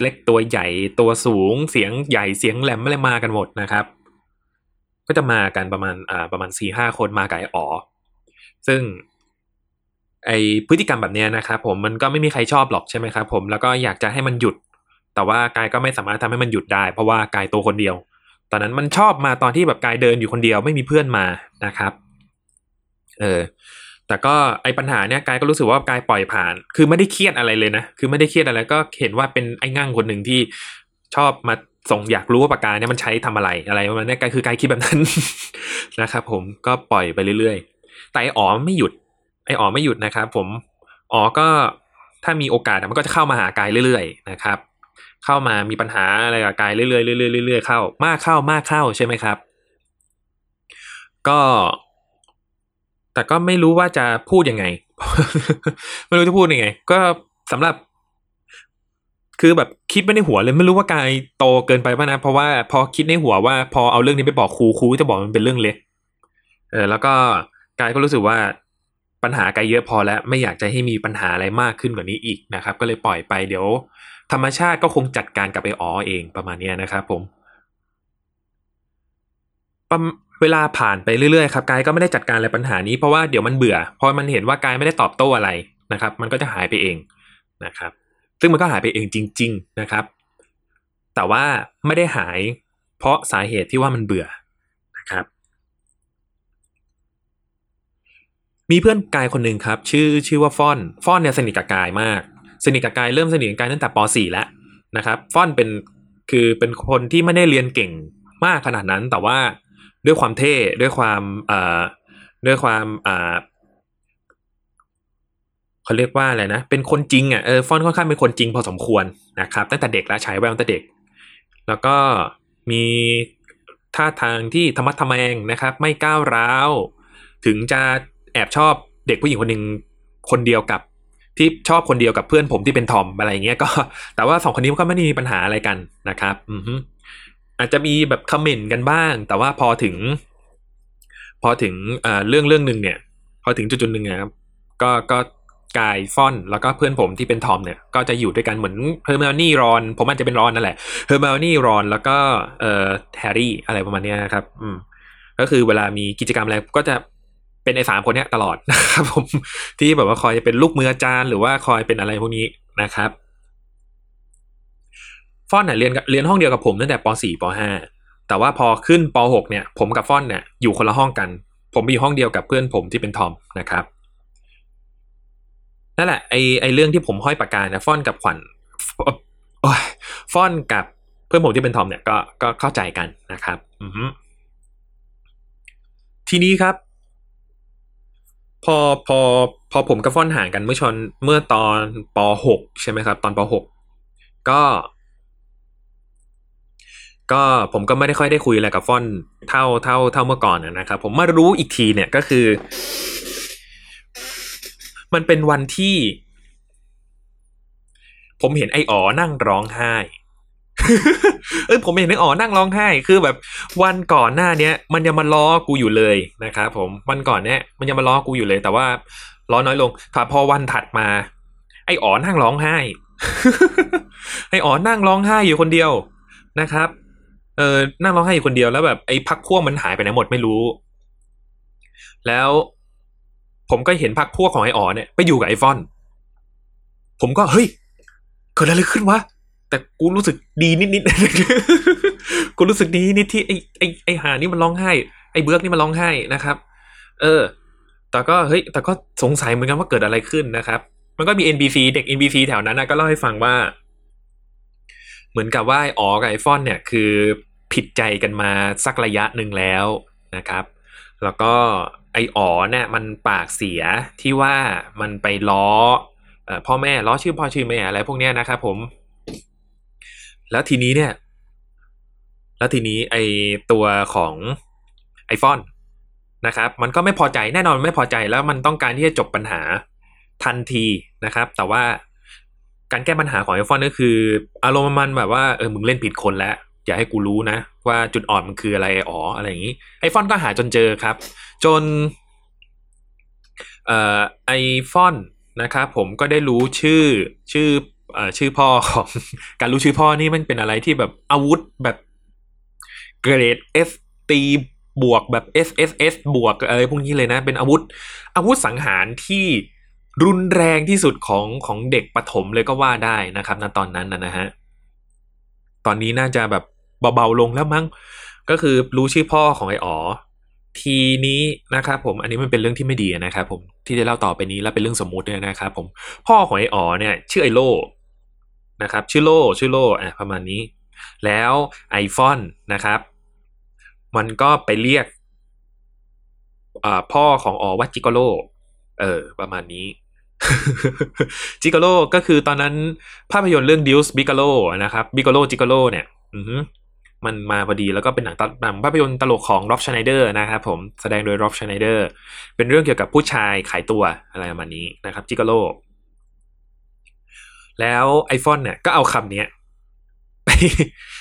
Speaker 1: เล็กตัวใหญ่ตัวสูงเสียงใหญ่เสียงแหลมไม่ได้มากันหมดนะครับ ก็จะมากันประมาณอ่าประมาณสี่ห้าคนมากับไออ๋อซึ่ง ไอพฤติกรรมแบบนี้นะครับผมมันก็ไม่มีใครชอบหรอกใช่ไหมครับผมแล้วก็อยากจะให้มันหยุด แต่ว่ากายก็ไม่สามารถทำให้มันหยุดได้ เพราะว่ากายตัวคนเดียว ตอนนั้นมันชอบมาตอนที่แบบกายเดินอยู่คนเดียวไม่มีเพื่อนมานะครับเออแต่ก็ไอปัญหาเนี้ยกายก็รู้สึกว่ากายปล่อยผ่าน คือไม่ได้เครียดอะไรเลยนะคือไม่ได้เครียดอะไรก็เห็นว่าเป็นไอ้งั่งคนหนึ่งที่ชอบมาส่งอยากรู้ว่าปากกาเนี่ยมันใช้ทำอะไรอะไรประมาณนี้กายคือกายคิดแบบนั้นนะครับ ผมก็ปล่อยไปเรื่อยๆแต่อ๋อไม่หยุด ไออ๋อไม่หยุดนะครับ ผมอ๋อก็ถ้ามีโอกาสมันก็จะเข้ามาหากายเรื่อยๆนะครับ เข้ามามีปัญหาอะไรกับกายเรื่อยๆเรื่อยๆเรื่อยๆเข้ามากเข้ามากเข้าใช่ไหมครับ ก็ แต่ก็ไม่รู้ว่าจะพูดยังไง ไม่รู้จะพูดยังไง ก็สำหรับ คือแบบคิดไม่ในหัวเลยไม่รู้ว่ากายโตเกินไปป่ะนะเพราะว่าพอคิดในหัวว่า พอเอาเรื่องนี้ไปบอกครูครูจะบอกมันเป็นเรื่องเล็กเออแล้วก็กายก็รู้สึกว่า ปัญหาไกายเยอะพอแล้วไม่อยากจะให้มีปัญหาอะไรมากขึ้นกว่านี้อีกนะครับ ก็เลยปล่อยไปเดี๋ยว ธรรมชาติก็คงจัดการกับไอ้อ๋อเองประมาณนี้นะครับ ผมเวลาผ่านไปเรื่อยๆครับกายก็ไม่ได้จัดการอะไรปัญหานี้เพราะว่าเดี๋ยวมันเบื่อพอมันเห็นว่ากายไม่ได้ตอบโต้อะไรนะครับ มันก็จะหายไปเองนะครับ ซึ่งมันก็หายไปเองจริง ๆนะครับ แต่ว่าไม่ได้หายเพราะสาเหตุที่ว่ามันเบื่อนะครับ มีเพื่อนกายคนหนึ่งครับ ชื่อชื่อว่าฟอนฟอนเนี่ยสนิทกับกายมาก สนิทกับกายเริ่มสนิทกับกายตั้งแต่ป .4 แล้วนะครับฟอนเป็นคือเป็นคนที่ไม่ได้เรียนเก่งมากขนาดนั้น แต่ว่าด้วยความเท่ด้วยความเอ่อด้วยความอ่าเขาเรียกว่าอะไรนะ เป็นคนจริงอะเออฟอนค่อนข้างเป็นคนจริงพอสมควรนะครับ ตั้งแต่เด็กแล้วใช้แววตั้งแต่เด็ก แล้วก็มีท่าทางที่ธรรมะทแมงนะครับ ไม่ก้าวร้าว ถึงจะ อบชอบเด็กผู้หญิงคนหนึ่งคนเดียวกับที่ชอบคนเดียวกับเพื่อนผมที่เป็นทอมอะไรอย่างเงี้ยก็ แต่ว่าสองคนนี้ก็ไม่ได้มีปัญหาอะไรกันนะครับ อืออาจจะมีแบบคอมเมนต์กันบ้าง แต่ว่าพอถึง พอถึงเรื่องเรื่องหนึ่งเนี่ย พอถึงจุดจุดหนึ่งนะครับก็ก็ไอ้ฟอนแล้วก็เพื่อนผมที่เป็นทอมเนี่ยก็จะอยู่ด้วยกันเหมือนเฮอร์ไมโอนี่รอน ผมอาจจะเป็นรอนนั่นแหละเฮอร์ไมโอนี่รอนแล้วก็เอ่อแฮร์รี่อะไรประมาณนี้นะครับ อืมก็คือเวลามีกิจกรรมอะไรก็จะ เป็นไอ้สามคนเนี้ยตลอดนะครับผมที่แบบว่าคอยจะเป็นลูกมืออาจารย์หรือว่าคอยเป็นอะไรพวกนี้นะครับฟอนเนี่ยเรียนเรียนห้องเดียวกับผมตั้งแต่ป .4 ป .5 แต่ว่าพอขึ้นป .6 เนี่ย ผมกับฟอนเนี่ยอยู่คนละห้องกัน ผมไปอยู่ห้องเดียวกับเพื่อนผมที่เป็นทอมนะครับนั่นแหละไอไอเรื่องที่ผมห้อยปากกาเนี่ยฟอนกับขวัญฟอนกับเพื่อนผมที่เป็นทอมเนี่ยก็ก็เข้าใจกันนะครับ อืทีนี้ครับ พอพอพอผมกับฟอนห่างกันเมื่อชนเมื่อตอนป .6 ใช่ไหมครับ ตอนป .6 ก็ ก็ผมก็ไม่ได้ค่อยได้คุยอะไรกับฟอนเท่าเท่าเท่าเมื่อก่อนนะครับ ผมมารู้อีกทีเนี่ยก็คือ มันเป็นวันที่ ผมเห็นไอ้อ๋อนั่งร้องไห้ เออผมเห็นไอ้อ๋อนั่งร้องไห้ คือแบบวันก่อนหน้าเนี้ย มันยังมาล้อกูอยู่เลยนะครับผมวันก่อนเนี้ยมันยังมาล้อกูอยู่เลย แต่ว่าล้อน้อยลงค่ะพอวันถัดมา ไอ้อ๋อนั่งร้องไห้ ไอ้อ๋อนั่งร้องไห้อยู่คนเดียวนะครับ เออนั่งร้องไห้อยู่คนเดียวแล้วแบบไอ้พักพวกมันหายไปไหนหมดไม่รู้ แล้วผมก็เห็นพักพวกของไอ้อ๋อเนี่ยไปอยู่กับไอ้ฟอน ผมก็เฮ้ยเกิดอะไรขึ้นวะ แต่กูรู้สึกดีนิดๆกูรู้สึกดีนิดที่ไอ้ไอ้ไอ้หานี่มันร้องไห้ ไอ้เบิร์กนี่มันร้องไห้นะครับ เออ แต่ก็เฮ้ย แต่ก็สงสัยเหมือนกันว่าเกิดอะไรขึ้นนะครับ มันก็มี NBC เด็ก NBC แถวนั้นนะก็เล่าให้ฟังว่า เหมือนกับว่าอ๋อกับไอฟอนเนี่ย คือผิดใจกันมาสักระยะหนึ่งแล้วนะครับ แล้วก็ไออ๋อเนี่ย มันปากเสียที่ว่ามันไปล้อพ่อแม่ล้อชื่อพ่อชื่อแม่อะไรพวกเนี้ยนะครับผม แล้วทีนี้เนี่ย แล้วทีนี้ไอตัวของไอฟอนนะครับ มันก็ไม่พอใจแน่นอนไม่พอใจแล้วมันต้องการที่จะจบปัญหาทันทีนะครับ แต่ว่าการแก้ปัญหาของไอฟอนก็คือ อารมณ์มันแบบว่าเออมึงเล่นผิดคนแล้ว อย่าให้กูรู้นะ ว่าจุดอ่อนมันคืออะไรอ๋ออะไรอย่างนี้ไอฟอนก็หาจนเจอครับ จนเอ่อไอฟอนนะครับผมก็ได้รู้ชื่อชื่อเอ่อ ชื่อพ่อของการรู้ชื่อพ่อนี่มันเป็นอะไรที่แบบอาวุธแบบเกรดเอสตีบวกแบบ S S S บวกอะไรพวกนี้เลยนะ เป็นอาวุธ อาวุธสังหารที่รุนแรงที่สุดของของเด็กปฐมเลยก็ว่าได้นะครับณตอนนั้นนะฮะตอนนี้น่าจะแบบเบาๆลงแล้วมั้งก็คือรู้ชื่อพ่อของไอ้อ๋อทีนี้นะครับผมอันนี้มันเป็นเรื่องที่ไม่ดีนะครับผมที่จะเล่าต่อไปนี้แล้วเป็นเรื่องสมมุติเนี่ยนะครับผมพ่อของไอ้อ๋อเนี่ยชื่อไอโล นะครับ ชื่อโลชื่อโลอะประมาณนี้ แล้วไอฟอนนะครับ มันก็ไปเรียกพ่อของออว่าจิโกโลเออ ประมาณนี้ gigolo ก็คือตอนนั้นภาพยนตร์เรื่อง Deuce Bigalow นะครับ Bigalow gigolo เนี่ยมันมาพอดีแล้วก็เป็นหนังตหนังภาพยนตร์ตลกของ Rob Schneider นะครับผมแสดงโดย Rob Schneider เป็นเรื่องเกี่ยวกับผู้ชายขายตัวอะไรประมาณนี้นะครับ gigolo แล้วไอ้ฟอนเนี่ยก็เอาคำนี้ไป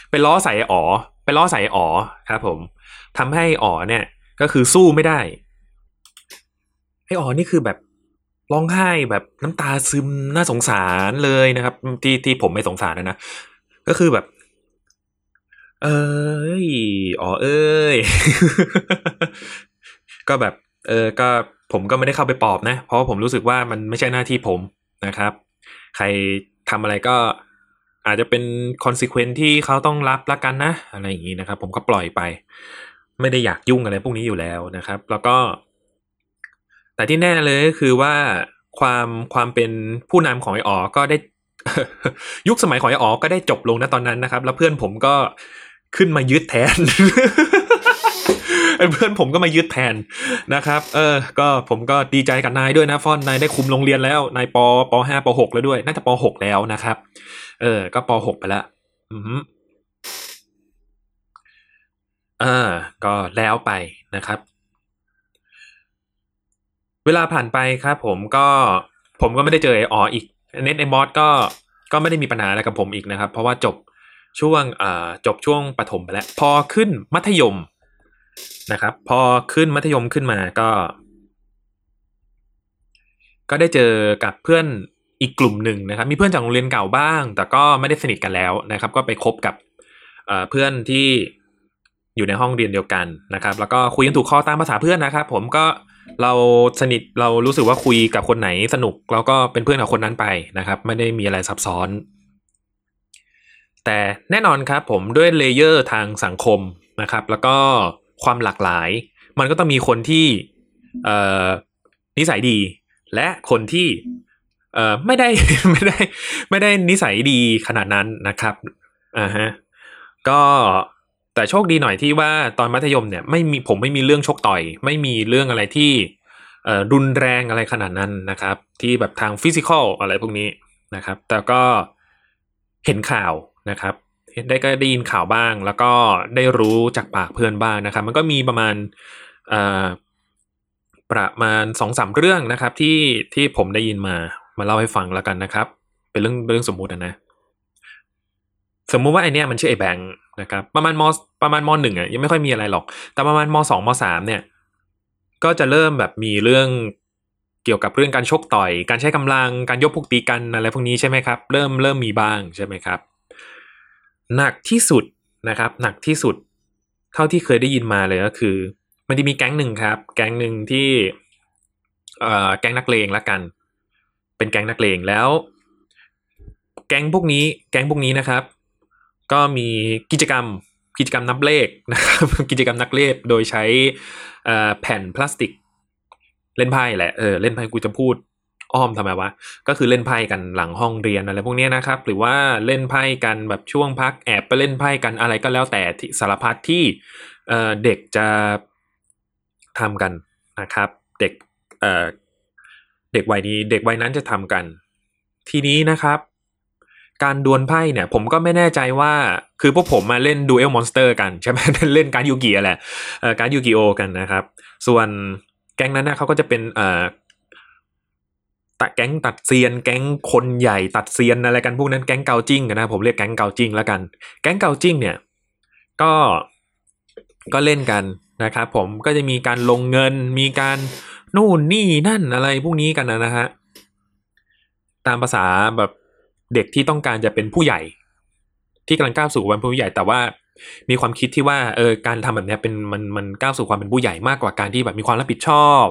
Speaker 1: ไปล้อใส่อ๋อ ไปล้อใส่อ๋อครับผมทำให้อ๋อเนี่ย ก็คือสู้ไม่ได้ไออ๋อนี่คือแบบร้องไห้แบบน้ำตาซึมน่าสงสารเลยนะครับ ที่ที่ผมไม่สงสารนะนะก็คือแบบ เอ้ยอ๋อเอ้ย ก็แบบ เออก็ผมก็ไม่ได้เข้าไปปอบนะ เพราะผมรู้สึกว่ามันไม่ใช่หน้าที่ผมนะครับ ใครทำอะไรก็อาจจะเป็นคอนซิเควนที่เขาต้องรับละกันนะ อะไรอย่างนี้นะครับ ผมก็ปล่อยไป ไม่ได้อยากยุ่งอะไรพวกนี้อยู่แล้วนะครับ แล้วก็ แต่ที่แน่เลยก็คือว่าความความเป็นผู้นำของไออ๋อก็ได้ ยุคสมัยของไออ๋อก็ได้จบลงนะตอนนั้นนะครับ แล้วเพื่อนผมก็ขึ้นมายึดแทน เพื่อนผมก็มายึดแทนนะครับ เออ ก็ผมก็ดีใจกับนายด้วยนะฟอนนายได้คุมโรงเรียนแล้วนายปปห้าปหกแล้วด้วย น่าจะปหกแล้วนะครับ เออ ก็ปหกไปแล้วอืมอ่าก็แล้วไปนะครับ เวลาผ่านไปครับผมก็ผมก็ไม่ได้เจอไออออีกเน็ตไอมอสก็ก็ไม่ได้มีปัญหาอะไรกับผมอีกนะครับ เพราะว่าจบช่วงอ่าจบช่วงปฐมไปแล้ว พอขึ้นมัธยม นะครับ พอขึ้นมัธยมขึ้นมาก็ ก็ได้เจอกับเพื่อนอีกกลุ่มหนึ่งนะครับ มีเพื่อนจากโรงเรียนเก่าบ้าง แต่ก็ไม่ได้สนิทกันแล้วนะครับ ก็ไปคบกับเพื่อนที่อยู่ในห้องเรียนเดียวกันนะครับ แล้วก็คุยกันถูกคอตามภาษาเพื่อนนะครับ ผมก็เราสนิทเรารู้สึกว่าคุยกับคนไหนสนุกเราก็เป็นเพื่อนกับคนนั้นไปนะครับ ไม่ได้มีอะไรซับซ้อน แต่แน่นอนครับผมด้วย layer ทางสังคมนะครับ แล้วก็ ความหลากหลาย มันก็ต้องมีคนที่เอนิสัยดี และคนที่เอไม่ได้ไม่ได้ไม่ได้นิสัยดีขนาดนั้นนะครับอ่าฮะก็แต่โชคดีหน่อยที่ว่าตอนมัธยมเนี่ยไม่มีผมไม่มีเรื่องชกต่อย ไม่มีเรื่องอะไรที่เอรุนแรงอะไรขนาดนั้นนะครับ ที่แบบทาง physical อะไรพวกนี้นะครับ แต่ก็เห็นข่าวนะครับ ได้ก็ได้ยินข่าวบ้าง แล้วก็ได้รู้จากปากเพื่อนบ้างนะครับ มันก็มีประมาณประมาณสองสามเรื่องนะครับ ที่ที่ผมได้ยินมามาเล่าให้ฟังแล้วกันนะครับ เป็นเรื่องเรื่องสมมุตินะ สมมุติว่าไอเนี้ยมันชื่อไอแบงค์นะครับ ประมาณมประมาณมหนึ่งอะยังไม่ค่อยมีอะไรหรอก แต่ประมาณมสองมสามเนี่ย ก็จะเริ่มแบบมีเรื่องเกี่ยวกับเรื่องการชกต่อย การใช้กำลังการยกพวกตีกันอะไรพวกนี้ใช่ไหมครับ เริ่มเริ่มมีบ้างใช่ไหมครับ หนักที่สุดนะครับ หนักที่สุด เท่าที่เคยได้ยินมาเลยก็คือ มันจะมีแก๊งหนึ่งครับ แก๊งหนึ่งที่เอ่อแก๊งนักเลงละกัน เป็นแก๊งนักเลงแล้ว แก๊งพวกนี้ แก๊งพวกนี้นะครับ ก็มีกิจกรรมกิจกรรมนับเลขนะครับ กิจกรรมนักเลขโดยใช้แผ่นพลาสติก เล่นไพ่แหละเออเล่นไพ่กูจะพูด อ้อมทำไมวะ ก็คือเล่นไพ่กันหลังห้องเรียนอะไรพวกนี้นะครับ หรือว่าเล่นไพ่กันแบบช่วงพักแอบไปเล่นไพ่กันอะไรก็แล้วแต่สารพัดที่เด็กจะทำกันนะครับ เด็กเด็กวัยนี้เด็กวัยนั้นจะทำกัน ทีนี้นะครับการดวลไพ่เนี่ยผมก็ไม่แน่ใจว่าคือพวกผมมาเล่น Duel Monsters กันใช่ไหมเล่นการ์ดยูกิแหละการ์ด Yu-Gi-Oh กันนะครับ ส่วนแก๊งนั้นนะเขาก็จะเป็น ตัดแก๊งตัดเซียน แก๊งคนใหญ่ตัดเซียนอะไรกันพวกนั้นแก๊งเกาจิ้งนะผมเรียกแก๊งเกาจิ้งแล้วกัน แก๊งเกาจิ้งเนี่ย ก็ก็เล่นกันนะครับผมก็จะมีการลงเงินมีการนู่นนี่นั่นอะไรพวกนี้กันนะฮะตามภาษาแบบเด็กที่ต้องการจะเป็นผู้ใหญ่ ที่กำลังก้าวสู่วันผู้ใหญ่แต่ว่า มีความคิดที่ว่าเออการทำแบบนี้เป็นมันมันก้าวสู่ความเป็นผู้ใหญ่มากกว่าการที่แบบมีความรับผิดชอบ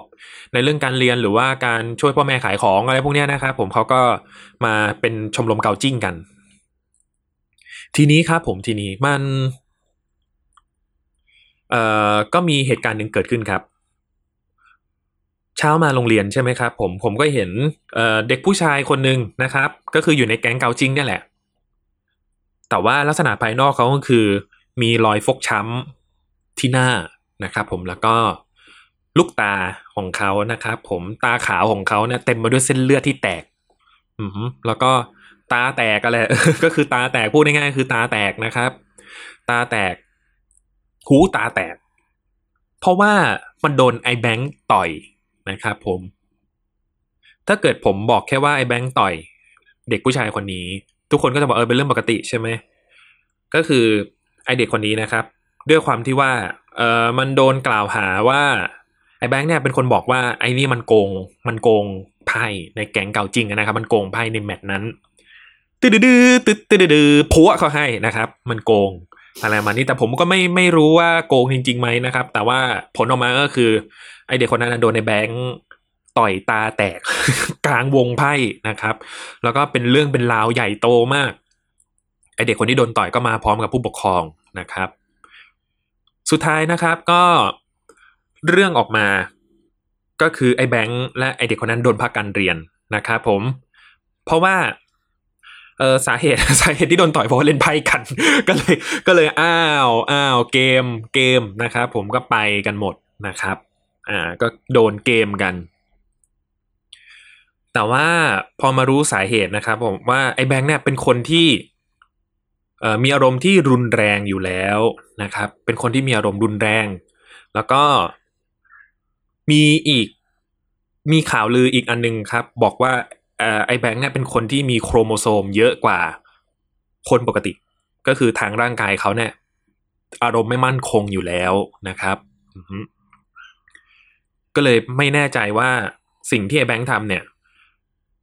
Speaker 1: ในเรื่องการเรียนหรือว่าการช่วยพ่อแม่ขายของอะไรพวกนี้นะครับผมเขาก็มาเป็นชมรมเกาจิ้งกัน ทีนี้ครับผมทีนี้มันเอ่อก็มีเหตุการณ์หนึ่งเกิดขึ้นครับ เช้ามาโรงเรียนใช่ไหมครับผมผมก็เห็นเเด็กผู้ชายคนหนึ่งนะครับ ก็คืออยู่ในแก๊งเกาจิ้งนี่แหละ แต่ว่าลักษณะภายนอกเขาก็คือ มีรอยฟกช้ำที่หน้านะครับผมแล้วก็ลูกตาของเขานะครับผมตาขาวของเขาเนี่ยเต็มไปด้วยเส้นเลือดที่แตก อืมแล้วก็ตาแตกอะไรก็คือตาแตกพูดง่ายๆคือตาแตกนะครับ ตาแตก หูตาแตก เพราะว่ามันโดนไอแบงค์ต่อยนะครับผม ถ้าเกิดผมบอกแค่ว่าไอแบงค์ต่อย เด็กผู้ชายคนนี้ ทุกคนก็จะบอกเออเป็นเรื่องปกติใช่ไหมก็คือ ไอเด็กคนนี้นะครับ ด้วยความที่ว่าเออมันโดนกล่าวหาว่าไอแบงค์เนี่ยเป็นคนบอกว่าไอนี่มันโกงมันโกงไพ่ในแก๊งเก่าจริงนะครับ มันโกงไพ่ในแมตช์นั้นตืดดื้อตืดตืดดื้อพัวเขาให้นะครับ มันโกงอะไรมานี้แต่ผมก็ไม่ไม่รู้ว่าโกงจริงๆไหมนะครับ แต่ว่าผลออกมาก็คือไอเด็กคนนั้นโดนในแบงค์ต่อยตาแตกกลางวงไพ่นะครับ แล้วก็เป็นเรื่องเป็นราวใหญ่โตมาก ไอเด็กคนที่โดนต่อยก็มาพร้อมกับผู้ปกครองนะครับ สุดท้ายนะครับก็เรื่องออกมาก็คือไอ้แบงค์และไอเด็กคนนั้นโดนพักการเรียนนะครับผม เพราะว่าเออสาเหตุสาเหตุที่โดนต่อยเพราะเล่นไพ่กัน ก็เลยก็เลยอ้าวอ้าวเกมเกมนะครับผมก็ไปกันหมดนะครับอ่าก็โดนเกมกัน แต่ว่าพอมารู้สาเหตุนะครับผมว่าไอ้แบงค์เนี่ยเป็นคนที่ มีอารมณ์ที่รุนแรงอยู่แล้วนะครับ เป็นคนที่มีอารมณ์รุนแรง แล้วก็มีอีกมีข่าวลืออีกอันนึงครับ บอกว่าอไอ้แบงค์เนี่ยเป็นคนที่มีโครโมโซมเยอะกว่าคนปกติ ก็คือทางร่างกายเขาเนี่ย อารมณ์ไม่มั่นคงอยู่แล้วนะครับก็เลยไม่แน่ใจว่าสิ่งที่ไอ้แบงค์ทำเนี่ย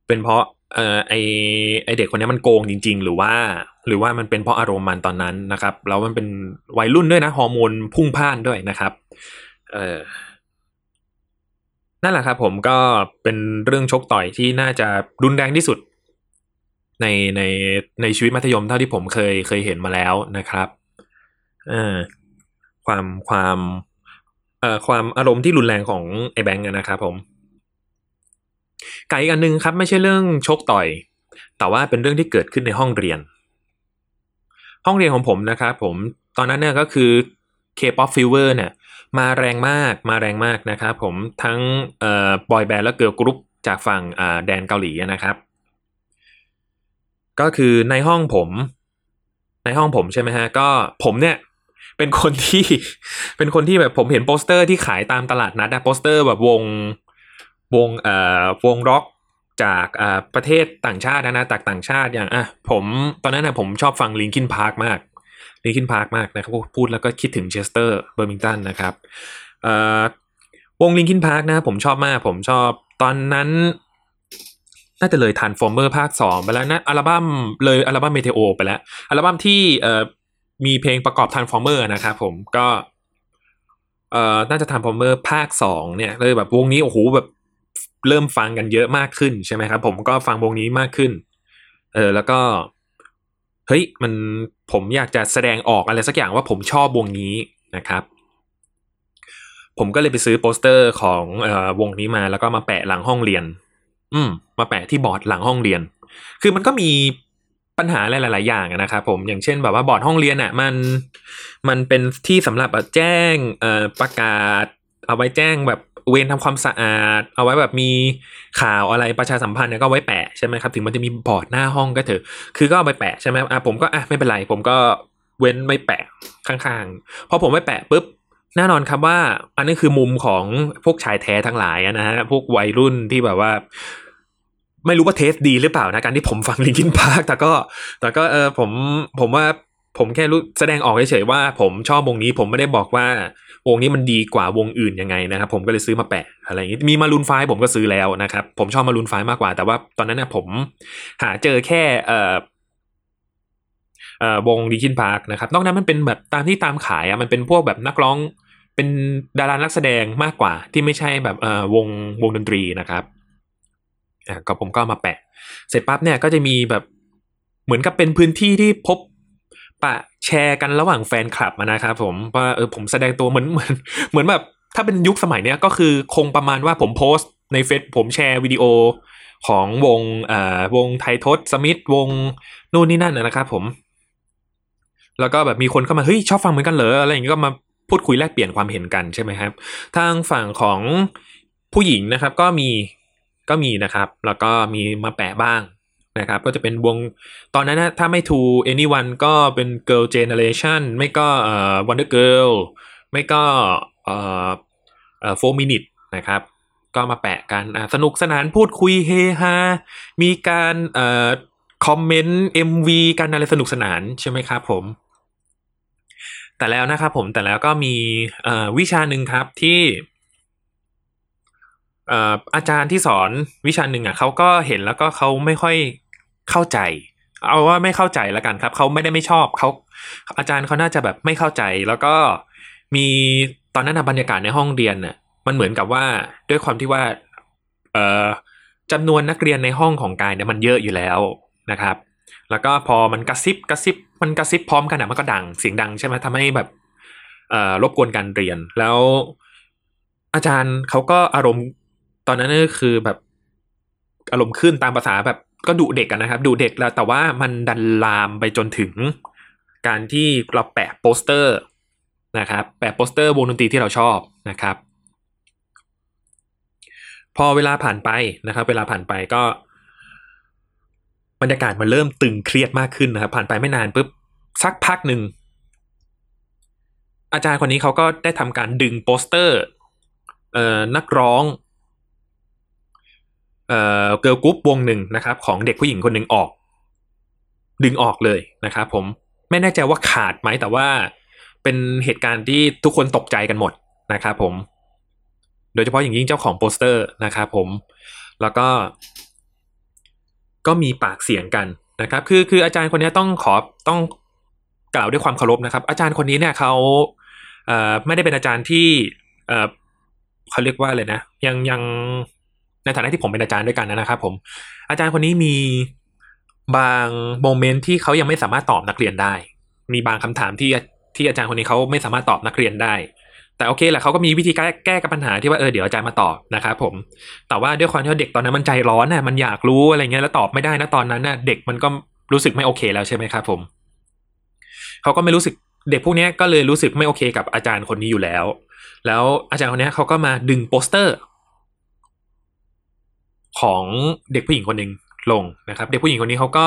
Speaker 1: เป็นเพราะเอ่อไอไอเด็กคนนี้มันโกงจริง ๆ หรือว่า หรือว่ามันเป็นเพราะอารมณ์มันตอนนั้นนะครับแล้วมันเป็นวัยรุ่นด้วยนะฮอร์โมนพุ่งพ่านด้วยนะครับเออนั่นแหละครับผมก็เป็นเรื่องชกต่อยที่น่าจะรุนแรงที่สุด ในในในชีวิตมัธยมเท่าที่ผมเคยเคยเห็นมาแล้วนะครับเออความความเอ่อความอารมณ์ที่รุนแรงของไอ้แบงค์นะครับผมไก่อีกอันหนึ่งครับ ไม่ใช่เรื่องชกต่อย แต่ว่าเป็นเรื่องที่เกิดขึ้นในห้องเรียน ห้องเรียนของผมนะครับผมตอนนั้นเนี่ยก็คือ K-pop fever เนี่ยมาแรงมากมาแรงมากนะครับผมทั้งเอ่อบอยแบนด์และเกิร์ลกรุ๊ปจากฝั่งอ่าแดนเกาหลีนะครับ ก็คือในห้องผม ในห้องผมใช่ไหมฮะ ก็ผมเนี่ยเป็นคนที่เป็นคนที่แบบผมเห็นโปสเตอร์ที่ขายตามตลาดนัดอะโปสเตอร์แบบวงวงเอ่อวงร็อก จากประเทศต่างชาตินะนะจากต่างชาติอย่างอะผมตอนนั้นนะผมชอบฟัง Linkin Park มาก Linkin Park มากนะครับพูดแล้วก็คิดถึง Chester Bennington นะครับวง Linkin Park นะผมชอบมาก ผมชอบตอนนั้น น่าจะเลย Transformers ภาคสองไปแล้วนะอัลบั้มเลยอัลบั้ม Meteora ไปแล้ว อัลบั้มที่มีเพลงประกอบ Transformers นะครับผมก็น่าจะ Transformers ภาคสองเนี่ยเลยแบบวงนี้โอ้โหแบบ เริ่มฟังกันเยอะมากขึ้นใช่ไหมครับ ผมก็ฟังวงนี้มากขึ้น เออแล้วก็เฮ้ยมันผมอยากจะแสดงออกอะไรสักอย่างว่าผมชอบวงนี้นะครับ ผมก็เลยไปซื้อโปสเตอร์ของออวงนี้มาแล้วก็มาแปะหลังห้องเรียน อืม มาแปะที่บอร์ดหลังห้องเรียน คือมันก็มีปัญหาหลาย ๆ อย่างนะครับผมอย่างเช่นแบบว่าบอร์ดห้องเรียนอะ มันมันเป็นที่สำหรับแจ้งประกาศ เอาไว้แจ้งแบบ เวรทำความสะอาด เอาไว้แบบมีข่าวอะไรประชาสัมพันธ์เนี่ยก็ไว้แปะใช่ไหมครับ ถึงมันจะมีบอร์ดหน้าห้องก็เถอะ คือก็เอาไปแปะใช่ไหมอะผมก็อะไม่เป็นไร ผมก็เว้นไม่แปะข้างๆพอผมไม่แปะปุ๊บแน่นอนครับว่า อันนี้คือมุมของพวกชายแท้ทั้งหลายนะฮะพวกวัยรุ่นที่แบบว่า ไม่รู้ว่า taste ดีหรือเปล่านะการที่ผมฟัง Linkin Park แต่ก็ แต่ก็เออผมผมว่า ผมแค่รู้แสดงออกเฉยๆว่า ผมชอบวงนี้ผมไม่ได้บอกว่าวงนี้มันดีกว่าวงอื่นยังไงนะครับ ผมก็เลยซื้อมาแปะอะไรอย่างนี้มี Maroon 5 ผมก็ซื้อแล้วนะครับ ผมชอบ Maroon 5 มากกว่า แต่ว่าตอนนั้นนะผมหาเจอแค่เอ่อเอ่อวง Linkin Park นะครับ นอกนั้นมันเป็นแบบตามที่ตามขายอะมันเป็นพวกแบบนักร้องเป็นดารานักแสดงมากกว่า ที่ไม่ใช่แบบเอ่อวงวงดนตรีนะครับอ่าก็ผมก็มาแปะ เสร็จปั๊บเนี่ยก็จะมีแบบเหมือนกับเป็นพื้นที่ที่พบ ปะแชร์กันระหว่างแฟนคลับนะครับผมว่าเออผมแสดงตัวเหมือนเหมือนเหมือนแบบถ้าเป็นยุคสมัยเนี้ยก็คือคงประมาณว่าผมโพสต์ในเฟซผมแชร์วิดีโอของวงเอ่อวงไททศสมิธวงนู่นนี่นั่นนะครับผม แล้วก็แบบมีคนเข้ามาเฮ้ยชอบฟังเหมือนกันเหรออะไรอย่างเงี้ยก็มาพูดคุยแลกเปลี่ยนความเห็นกันใช่ไหมครับ ทางฝั่งของผู้หญิงนะครับก็มีก็มีนะครับ แล้วก็มีมาแปะบ้าง นะครับก็จะเป็นวงตอนนั้นนะถ้าไม่ To Anyone ก็เป็น Girl Generation ไม่ก็เอ่อ Wonder Girl ไม่ก็เอ่อเอ่อ4 Minute นะครับ ก็มาแปะกันสนุกสนานพูดคุยเฮฮา มีการเอ่อคอมเมนต์ MV กันอะไรสนุกสนานใช่ไหมครับผม แต่แล้วนะครับผมแต่แล้วก็มีเอ่อวิชาหนึ่งครับที่เอ่ออาจารย์ที่สอนวิชาหนึ่งอะเขาก็เห็นแล้วก็เขาไม่ค่อย เข้าใจ เอาว่าไม่เข้าใจแล้วกันครับ เขาไม่ได้ไม่ชอบเขาอาจารย์เขาน่าจะแบบไม่เข้าใจ แล้วก็มีตอนนั้นบรรยากาศในห้องเรียนน่ะ มันเหมือนกับว่าด้วยความที่ว่า เอ่อจำนวนนักเรียนในห้องของกายเนี่ยมันเยอะอยู่แล้วนะครับ แล้วก็พอมันกระซิบกระซิบ มันกระซิบพร้อมกันอะมันก็ดังเสียงดังใช่ไหมทำให้แบบเอ่อรบกวนการเรียนแล้วอาจารย์เขาก็อารมณ์ตอนนั้นก็คือแบบอารมณ์ขึ้นตามภาษาแบบ ก็ดุเด็กกันนะครับ ดุเด็กแล้วแต่ว่ามันดันลามไปจนถึง การที่เราแปะโปสเตอร์นะครับแปะโปสเตอร์วงดนตรีที่เราชอบนะครับ พอเวลาผ่านไปนะครับ เวลาผ่านไปก็บรรยากาศมันเริ่มตึงเครียดมากขึ้นนะครับ ผ่านไปไม่นานปุ๊บสักพักหนึ่งอาจารย์คนนี้เขาก็ได้ทำการดึงโปสเตอร์ออนักร้อง เอ่อเกิร์ลกรุ๊ปวงหนึ่งนะครับ ของเด็กผู้หญิงคนหนึ่งออก ดึงออกเลยนะครับผมไม่แน่ใจว่าขาดไหมแต่ว่าเป็นเหตุการณ์ที่ทุกคนตกใจกันหมดนะครับผม โดยเฉพาะอย่างยิ่งเจ้าของโปสเตอร์นะครับผม แล้วก็ ก็มีปากเสียงกันนะครับ คือคืออาจารย์คนนี้ต้องขอต้องกล่าวด้วยความเคารพนะครับ อาจารย์คนนี้เนี่ยเขาเอ่อไม่ได้เป็นอาจารย์ที่เอ่อเขาเรียกว่าอะไรนะ ยังยัง ในฐานะที่ผมเป็นอาจารย์ด้วยกันนะครับ ผม อาจารย์คนนี้มีบางโมเมนต์ที่เขายังไม่สามารถตอบนักเรียนได้ มีบางคำถามที่ที่อาจารย์คนนี้เขาไม่สามารถตอบนักเรียนได้ แต่โอเคแหละเขาก็มีวิธีแก้แก้กับปัญหาที่ว่าเออเดี๋ยวอาจารย์มาตอบนะครับผม แต่ว่าด้วยความที่ว่าเด็กตอนนั้นมันใจร้อนน่ะมันอยากรู้อะไรเงี้ยแล้วตอบไม่ได้นะตอนนั้นน่ะเด็กมันก็รู้สึกไม่โอเคแล้วใช่ไหมครับผมเขาก็ไม่รู้สึกเด็กพวกนี้ก็เลยรู้สึกไม่โอเคกับอาจารย์คนนี้อยู่แล้ว แล้วอาจารย์คนนี้เขาก็มาดึงโปสเตอร์ ของเด็กผู้หญิงคนหนึ่งลงนะครับ เด็กผู้หญิงคนนี้เขาก็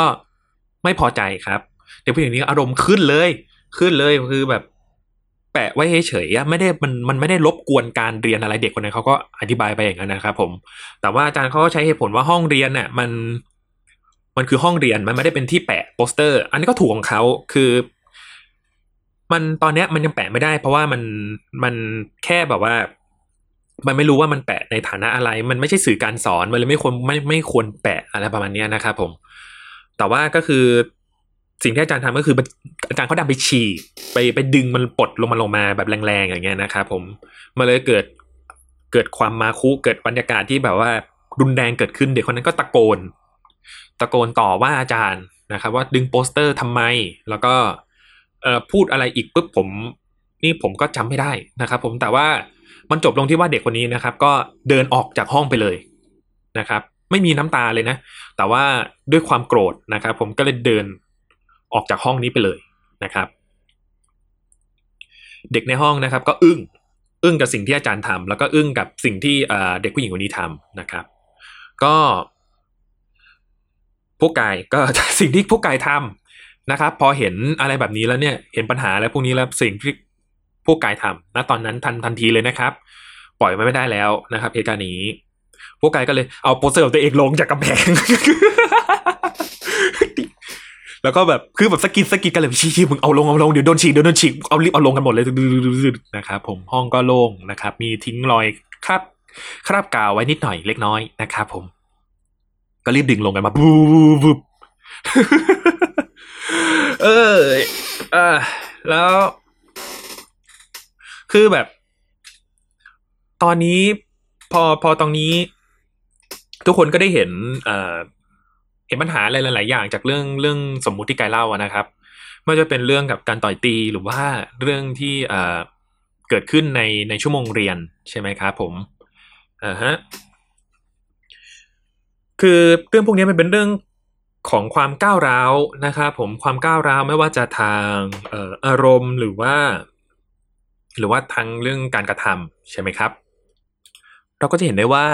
Speaker 1: ไม่พอใจครับ เด็กผู้หญิงนนี้อารมณ์ขึ้นเลย ขึ้นเลยคือแบบแปะไว้เฉยๆไม่ได้มันมันไม่ได้รบกวนการเรียนอะไรเด็กคนนั้นเขาก็อธิบายไปอย่างนั้นนะครับ ผม แต่ว่าอาจารย์เขาก็ใช้เหตุผลว่าห้องเรียนเนี่ยมัน มันคือห้องเรียนมันไม่ได้เป็นที่แปะโปสเตอร์ อันนี้ก็ถูกของเขาคือ มันตอนเนี้ยมันยังแปะไม่ได้ เพราะว่ามันมันแค่แบบว่า มันไม่รู้ว่ามันแปะในฐานะอะไร มันไม่ใช่สื่อการสอนมันเลยไม่ควรไม่ไม่ควรแปะอะไรประมาณนี้นะครับผม แต่ว่าก็คือสิ่งที่อาจารย์ทำก็คืออาจารย์เขาดันไปฉี่ไปไปดึงมันปลดลงมาลงมาแบบแรงๆอย่างเงี้ยนะครับผมมันเลยเกิดเกิดความมาคุเกิดบรรยากาศที่แบบว่ารุนแรงเกิดขึ้นเด็กคนนั้นก็ตะโกน ตะโกนต่อว่าอาจารย์นะครับ ว่าดึงโปสเตอร์ทำไม แล้วก็เอ่อพูดอะไรอีกปุ๊บผม นี่ผมก็จำไม่ได้นะครับ ผมแต่ว่า มันจบลงที่ว่าเด็กคนนี้นะครับ ก็เดินออกจากห้องไปเลยนะครับ ไม่มีน้ำตาเลยนะ แต่ว่าด้วยความโกรธนะครับ ผมก็เลยเดินออกจากห้องนี้ไปเลยนะครับ เด็กในห้องนะครับ ก็อึ้งอึ้งกับสิ่งที่อาจารย์ทำแล้วก็อึ้งกับสิ่งที่เด็กผู้หญิงคนนี้ทำนะครับ ก็พวกกายก็สิ่งที่พวกกายทำนะครับ พอเห็นอะไรแบบนี้แล้วเนี่ย เห็นปัญหาอะไรพวกนี้แล้วสิ่งที่ พวกกายทำณตอนนั้นทันทันทีเลยนะครับ ปล่อยไม่ได้แล้วนะครับเหตุการณ์นี้พวกกายก็เลยเอาโปสเตอร์ของตัวเองลงจากกำแพง แล้วก็แบบคือแบบสกิดสกิดกันเลยชี้มึงเอาลงเอาลงเดี๋ยวโดนฉีกเดี๋ยวโดนฉีกเอารีบเอาลงกันหมดเลยนะครับผมห้องก็โล่งนะครับ มีทิ้งรอยคราบคราบกาวไว้นิดหน่อยเล็กน้อยนะครับผม ก็รีบดึงลงกันมาบูบเออเออแล้ว คือแบบ ตอนนี้พอพอตรงนี้ ทุกคนก็ได้เห็นเอ่อเห็นปัญหาอะไรหลาย ๆ อย่างจากเรื่องเรื่องสมมุติที่กายเล่านะครับไม่ว่าจะเป็นเรื่องกับการต่อยตีหรือว่าเรื่องที่เอ่อเกิดขึ้นในในชั่วโมงเรียนใช่ไหมครับผมอ่าฮะคือเรื่องพวกนี้มันเป็นเรื่องของความก้าวร้าวนะครับผมความก้าวร้าวไม่ว่าจะทางอออารมณ์หรือว่า หรือว่าทางเรื่องการกระทำใช่ไหมครับ เราก็จะเห็นได้ว่า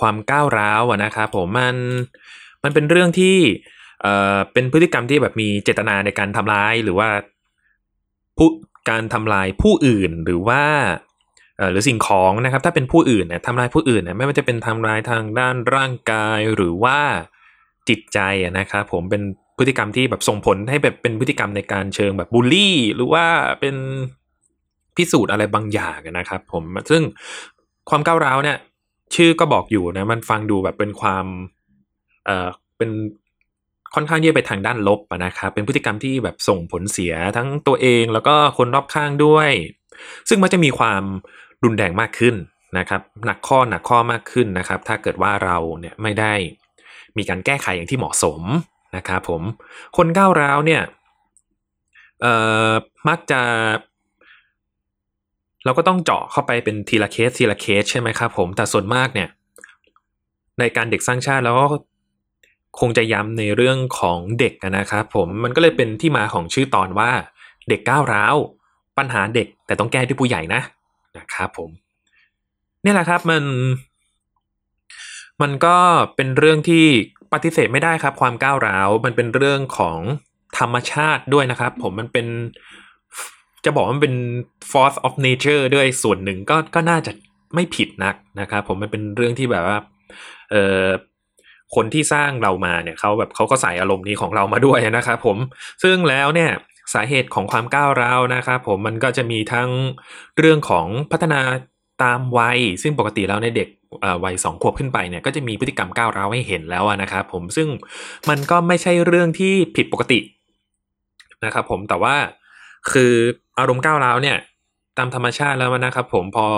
Speaker 1: ความก้าวร้าวนะครับผมมันมันเป็นเรื่องที่เป็นพฤติกรรมที่แบบมีเจตนาในการทำร้ายหรือว่าผู้การทำลายผู้อื่นหรือว่าหรือสิ่งของนะครับ ถ้าเป็นผู้อื่นเนี่ยทำลายผู้อื่นเนี่ยไม่ว่าจะเป็นทำลายทางด้านร่างกายหรือว่าจิตใจนะครับผมเป็นพฤติกรรมที่แบบส่งผลให้แบบเป็นพฤติกรรมในการเชิงแบบบูลลี่ หรือว่าเป็น พิสูจน์อะไรบางอย่างนะครับ ผมซึ่งความก้าวร้าวเนี่ย ชื่อก็บอกอยู่นะ มันฟังดูแบบเป็นความเอ่อเป็นค่อนข้างที่จะไปทางด้านลบนะครับ เป็นพฤติกรรมที่แบบส่งผลเสียทั้งตัวเองแล้วก็คนรอบข้างด้วย ซึ่งมันจะมีความรุนแรงมากขึ้นนะครับ หนักข้อหนักข้อมากขึ้นนะครับ ถ้าเกิดว่าเราเนี่ยไม่ได้มีการแก้ไขอย่างที่เหมาะสมนะครับผม คนก้าวร้าวเนี่ย เอ่อ มักจะ เราก็ต้องเจาะเข้าไปเป็นทีละเคสทีละเคสใช่ไหมครับผมแต่ส่วนมากเนี่ย ในการเด็กสร้างชาติแล้วก็คงจะย้ำในเรื่องของเด็กนะครับผมมันก็เลยเป็นที่มาของชื่อตอนว่าเด็กก้าวร้าว ปัญหาเด็กแต่ต้องแก้ด้วยผู้ใหญ่นะนะครับผมนี่แหละครับมัน มันก็เป็นเรื่องที่ปฏิเสธไม่ได้ครับ ความก้าวร้าว มันเป็นเรื่องของธรรมชาติด้วยนะครับ ผมมันเป็น จะบอกว่ามันเป็น force of nature ด้วยส่วนหนึ่งก็ก็น่าจะไม่ผิดนักนะครับผมมันเป็นเรื่องที่แบบว่าเออคนที่สร้างเรามาเนี่ยเขาแบบเขาก็ใส่อารมณ์นี้ของเรามาด้วยนะครับผมซึ่งแล้วเนี่ยสาเหตุของความก้าวร้าวนะครับผมมันก็จะมีทั้งเรื่องของพัฒนาตามวัย ซึ่งปกติแล้วในเด็กวัยสองขวบขึ้นไปเนี่ยก็จะมีพฤติกรรมก้าวร้าวให้เห็นแล้วนะครับผมซึ่งมันก็ไม่ใช่เรื่องที่ผิดปกตินะครับผมแต่ว่า คืออารมณ์ก้าวร้าวเนี่ย ตามธรรมชาติแล้วนะครับผมพอ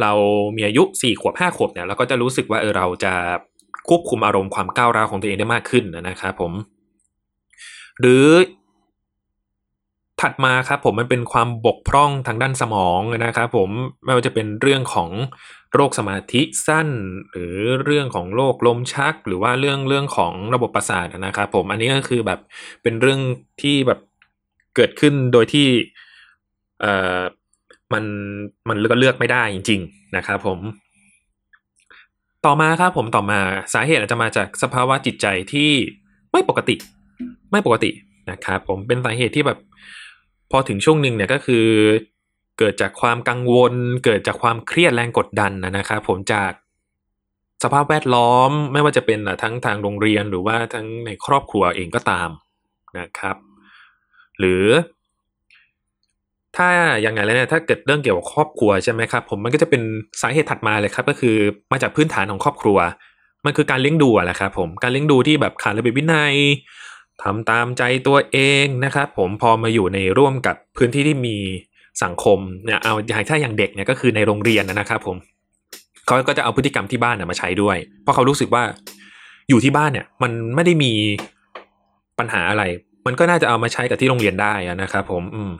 Speaker 1: เรามีอายุสี่ขวบห้าขวบเนี่ยเราก็จะรู้สึกว่าเออเราจะควบคุมอารมณ์ความก้าวร้าวของตัวเองได้มากขึ้นนะครับผม หรือถัดมาครับผมมันเป็นความบกพร่องทางด้านสมองนะครับผมไม่ว่าจะเป็นเรื่องของโรคสมาธิสั้น หรือเรื่องของโรคลมชัก หรือว่าเรื่องเรื่องของระบบประสาทนะครับผมอันนี้ก็คือแบบเป็นเรื่องที่แบบ เกิดขึ้นโดยที่เอ่อมันมันก็เลือกไม่ได้จริง ๆ นะครับผม ต่อมาครับผมต่อมาสาเหตุอาจจะมาจากสภาวะจิตใจที่ไม่ปกติ ไม่ปกตินะครับผมเป็นสาเหตุที่แบบ พอถึงช่วงหนึ่งเนี่ยก็คือ เกิดจากความกังวล เกิดจากความเครียดแรงกดดันนะครับผมจากสภาพแวดล้อมไม่ว่าจะเป็นทั้งทางโรงเรียนหรือว่าทั้งในครอบครัวเองก็ตามนะครับ หรือ ถ้าอย่างไงแล้วเนี่ยถ้าเกิดเรื่องเกี่ยวกับครอบครัวใช่ไหมครับผมมันก็จะเป็นสาเหตุถัดมาเลยครับ ก็คือมาจากพื้นฐานของครอบครัว มันคือการเลี้ยงดูแหละครับผมการเลี้ยงดูที่แบบขาดระเบียบวินัยทำตามใจตัวเองนะครับผมพอมาอยู่ในร่วมกับพื้นที่ที่มีสังคมเนี่ยเอาอย่างถ้าอย่างเด็กเนี่ยก็คือในโรงเรียนนะครับผมเขาก็จะเอาพฤติกรรมที่บ้านมาใช้ด้วย เพราะเขารู้สึกว่าอยู่ที่บ้านเนี่ย มันไม่ได้มีปัญหาอะไร มันก็น่าจะเอามาใช้กับที่โรงเรียนได้นะครับผมอืม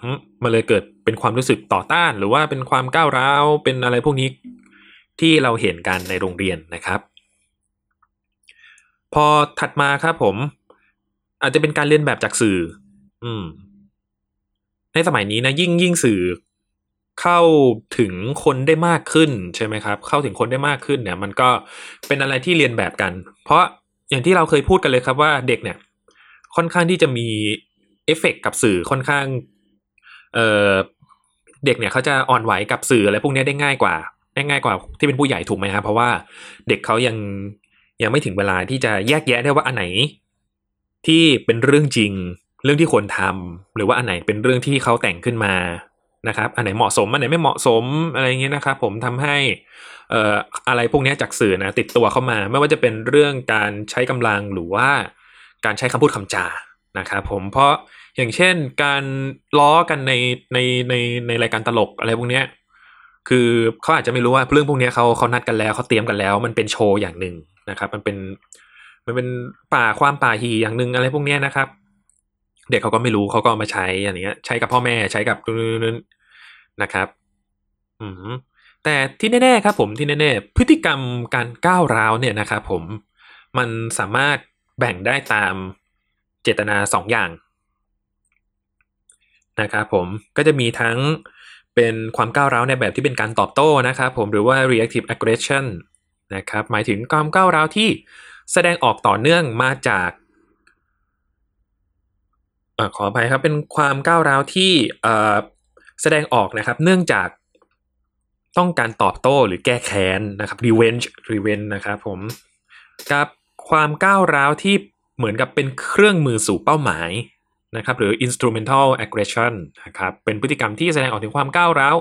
Speaker 1: มันเลยเกิดเป็นความรู้สึกต่อต้าน หรือว่าเป็นความก้าวร้าวเป็นอะไรพวกนี้ที่เราเห็นกันในโรงเรียนนะครับ พอถัดมาครับผม อาจจะเป็นการเรียนแบบจากสื่อ อืม ในสมัยนี้นะยิ่งยิ่งสื่อเข้าถึงคนได้มากขึ้นใช่ไหมครับ เข้าถึงคนได้มากขึ้นเนี่ย มันก็เป็นอะไรที่เรียนแบบกัน เพราะอย่างที่เราเคยพูดกันเลยครับว่าเด็กเนี่ย ค่อนข้างที่จะมีเอฟเฟกกับสื่อค่อนข้าง เอ่อเด็กเนี่ยเขาจะอ่อนไหวกับสื่ออะไรพวกนี้ได้ง่ายกว่าได้ง่ายกว่าที่เป็นผู้ใหญ่ถูกไหมครับเพราะว่าเด็กเขายังยังไม่ถึงเวลาที่จะแยกแยะได้ว่าอันไหน ที่เป็นเรื่องจริงเรื่องที่ควรทำหรือว่าอันไหนเป็นเรื่องที่เขาแต่งขึ้นมานะครับ อันไหนเหมาะสมอันไหนไม่เหมาะสมอะไรเงี้ยนะครับ ผมทำให้เอ่ออะไรพวกนี้จากสื่อนะติดตัวเข้ามา ไม่ว่าจะเป็นเรื่องการใช้กำลังหรือว่า การใช้คำพูดคำจานะครับผมเพราะอย่างเช่นการล้อกันในในในในรายการตลกอะไรพวกเนี้ยคือเขาอาจจะไม่รู้ว่าเรื่องพวกนี้เขาเขานัดกันแล้วเขาเตรียมกันแล้ว มันเป็นโชว์อย่างหนึ่งนะครับ มันเป็นมันเป็นป่าความป่าหีอย่างหนึ่งอะไรพวกนี้นะครับ เด็กเขาก็ไม่รู้เขาก็มาใช้อย่างเงี้ย ใช้กับพ่อแม่ใช้กับนั้นนะครับ อืมแต่ที่แน่ๆครับ ผมที่แน่ๆพฤติกรรมการก้าวร้าวเนี่ยนะครับ ผมมันสามารถ แบ่งได้ตามเจตนาสองอย่างนะครับผมก็จะมีทั้งเป็นความก้าวร้าวในแบบที่เป็นการตอบโต้นะครับผมหรือว่า reactive aggression นะครับหมายถึงความก้าวร้าวที่แสดงออกต่อเนื่องมาจากอขออภัยครับเป็นความก้าวร้าวที่แสดงออกนะครับ เนื่องจากต้องการตอบโต้หรือแก้แค้นนะครับ revenge revenge นะครับผมกับ ความก้าวร้าวที่เหมือนกับเป็นเครื่องมือสู่เป้าหมายนะครับหรือ instrumental aggression นะครับเป็นพฤติกรรมที่แสดงออกถึงความก้าวร้าว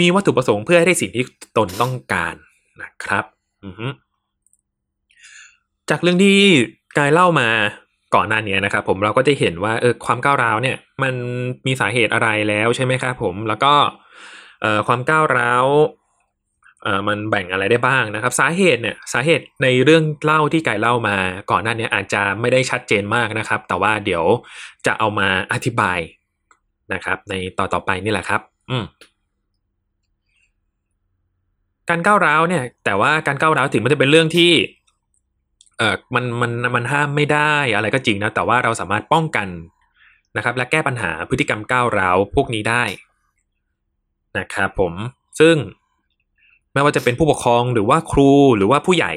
Speaker 1: มีวัตถุประสงค์เพื่อให้ได้สิ่งที่ตนต้องการนะครับจากเรื่องที่กายเล่ามาก่อนหน้านี้นะครับ ผมเราก็จะเห็นว่าเออความก้าวร้าวเนี่ย มันมีสาเหตุอะไรแล้วใช่ไหมครับผมแล้วก็เอ่อความก้าวร้าว เอ่อมันแบ่งอะไรได้บ้างนะครับ สาเหตุเนี่ยสาเหตุในเรื่องเล่าที่กายเล่ามาก่อนหน้านี้อาจจะไม่ได้ชัดเจนมากนะครับ แต่ว่าเดี๋ยวจะเอามาอธิบายนะครับ ในต่อต่อไปนี่แหละครับ อืมการก้าวร้าวเนี่ย แต่ว่าการก้าวร้าวถึงมันจะเป็นเรื่องที่เออมันมันมันห้ามไม่ได้อะไรก็จริงนะแต่ว่าเราสามารถป้องกันนะครับ และแก้ปัญหาพฤติกรรมก้าวร้าวพวกนี้ได้นะครับผมซึ่ง ไม่ว่าจะเป็นผู้ปกครองหรือว่าครูหรือว่าผู้ใหญ่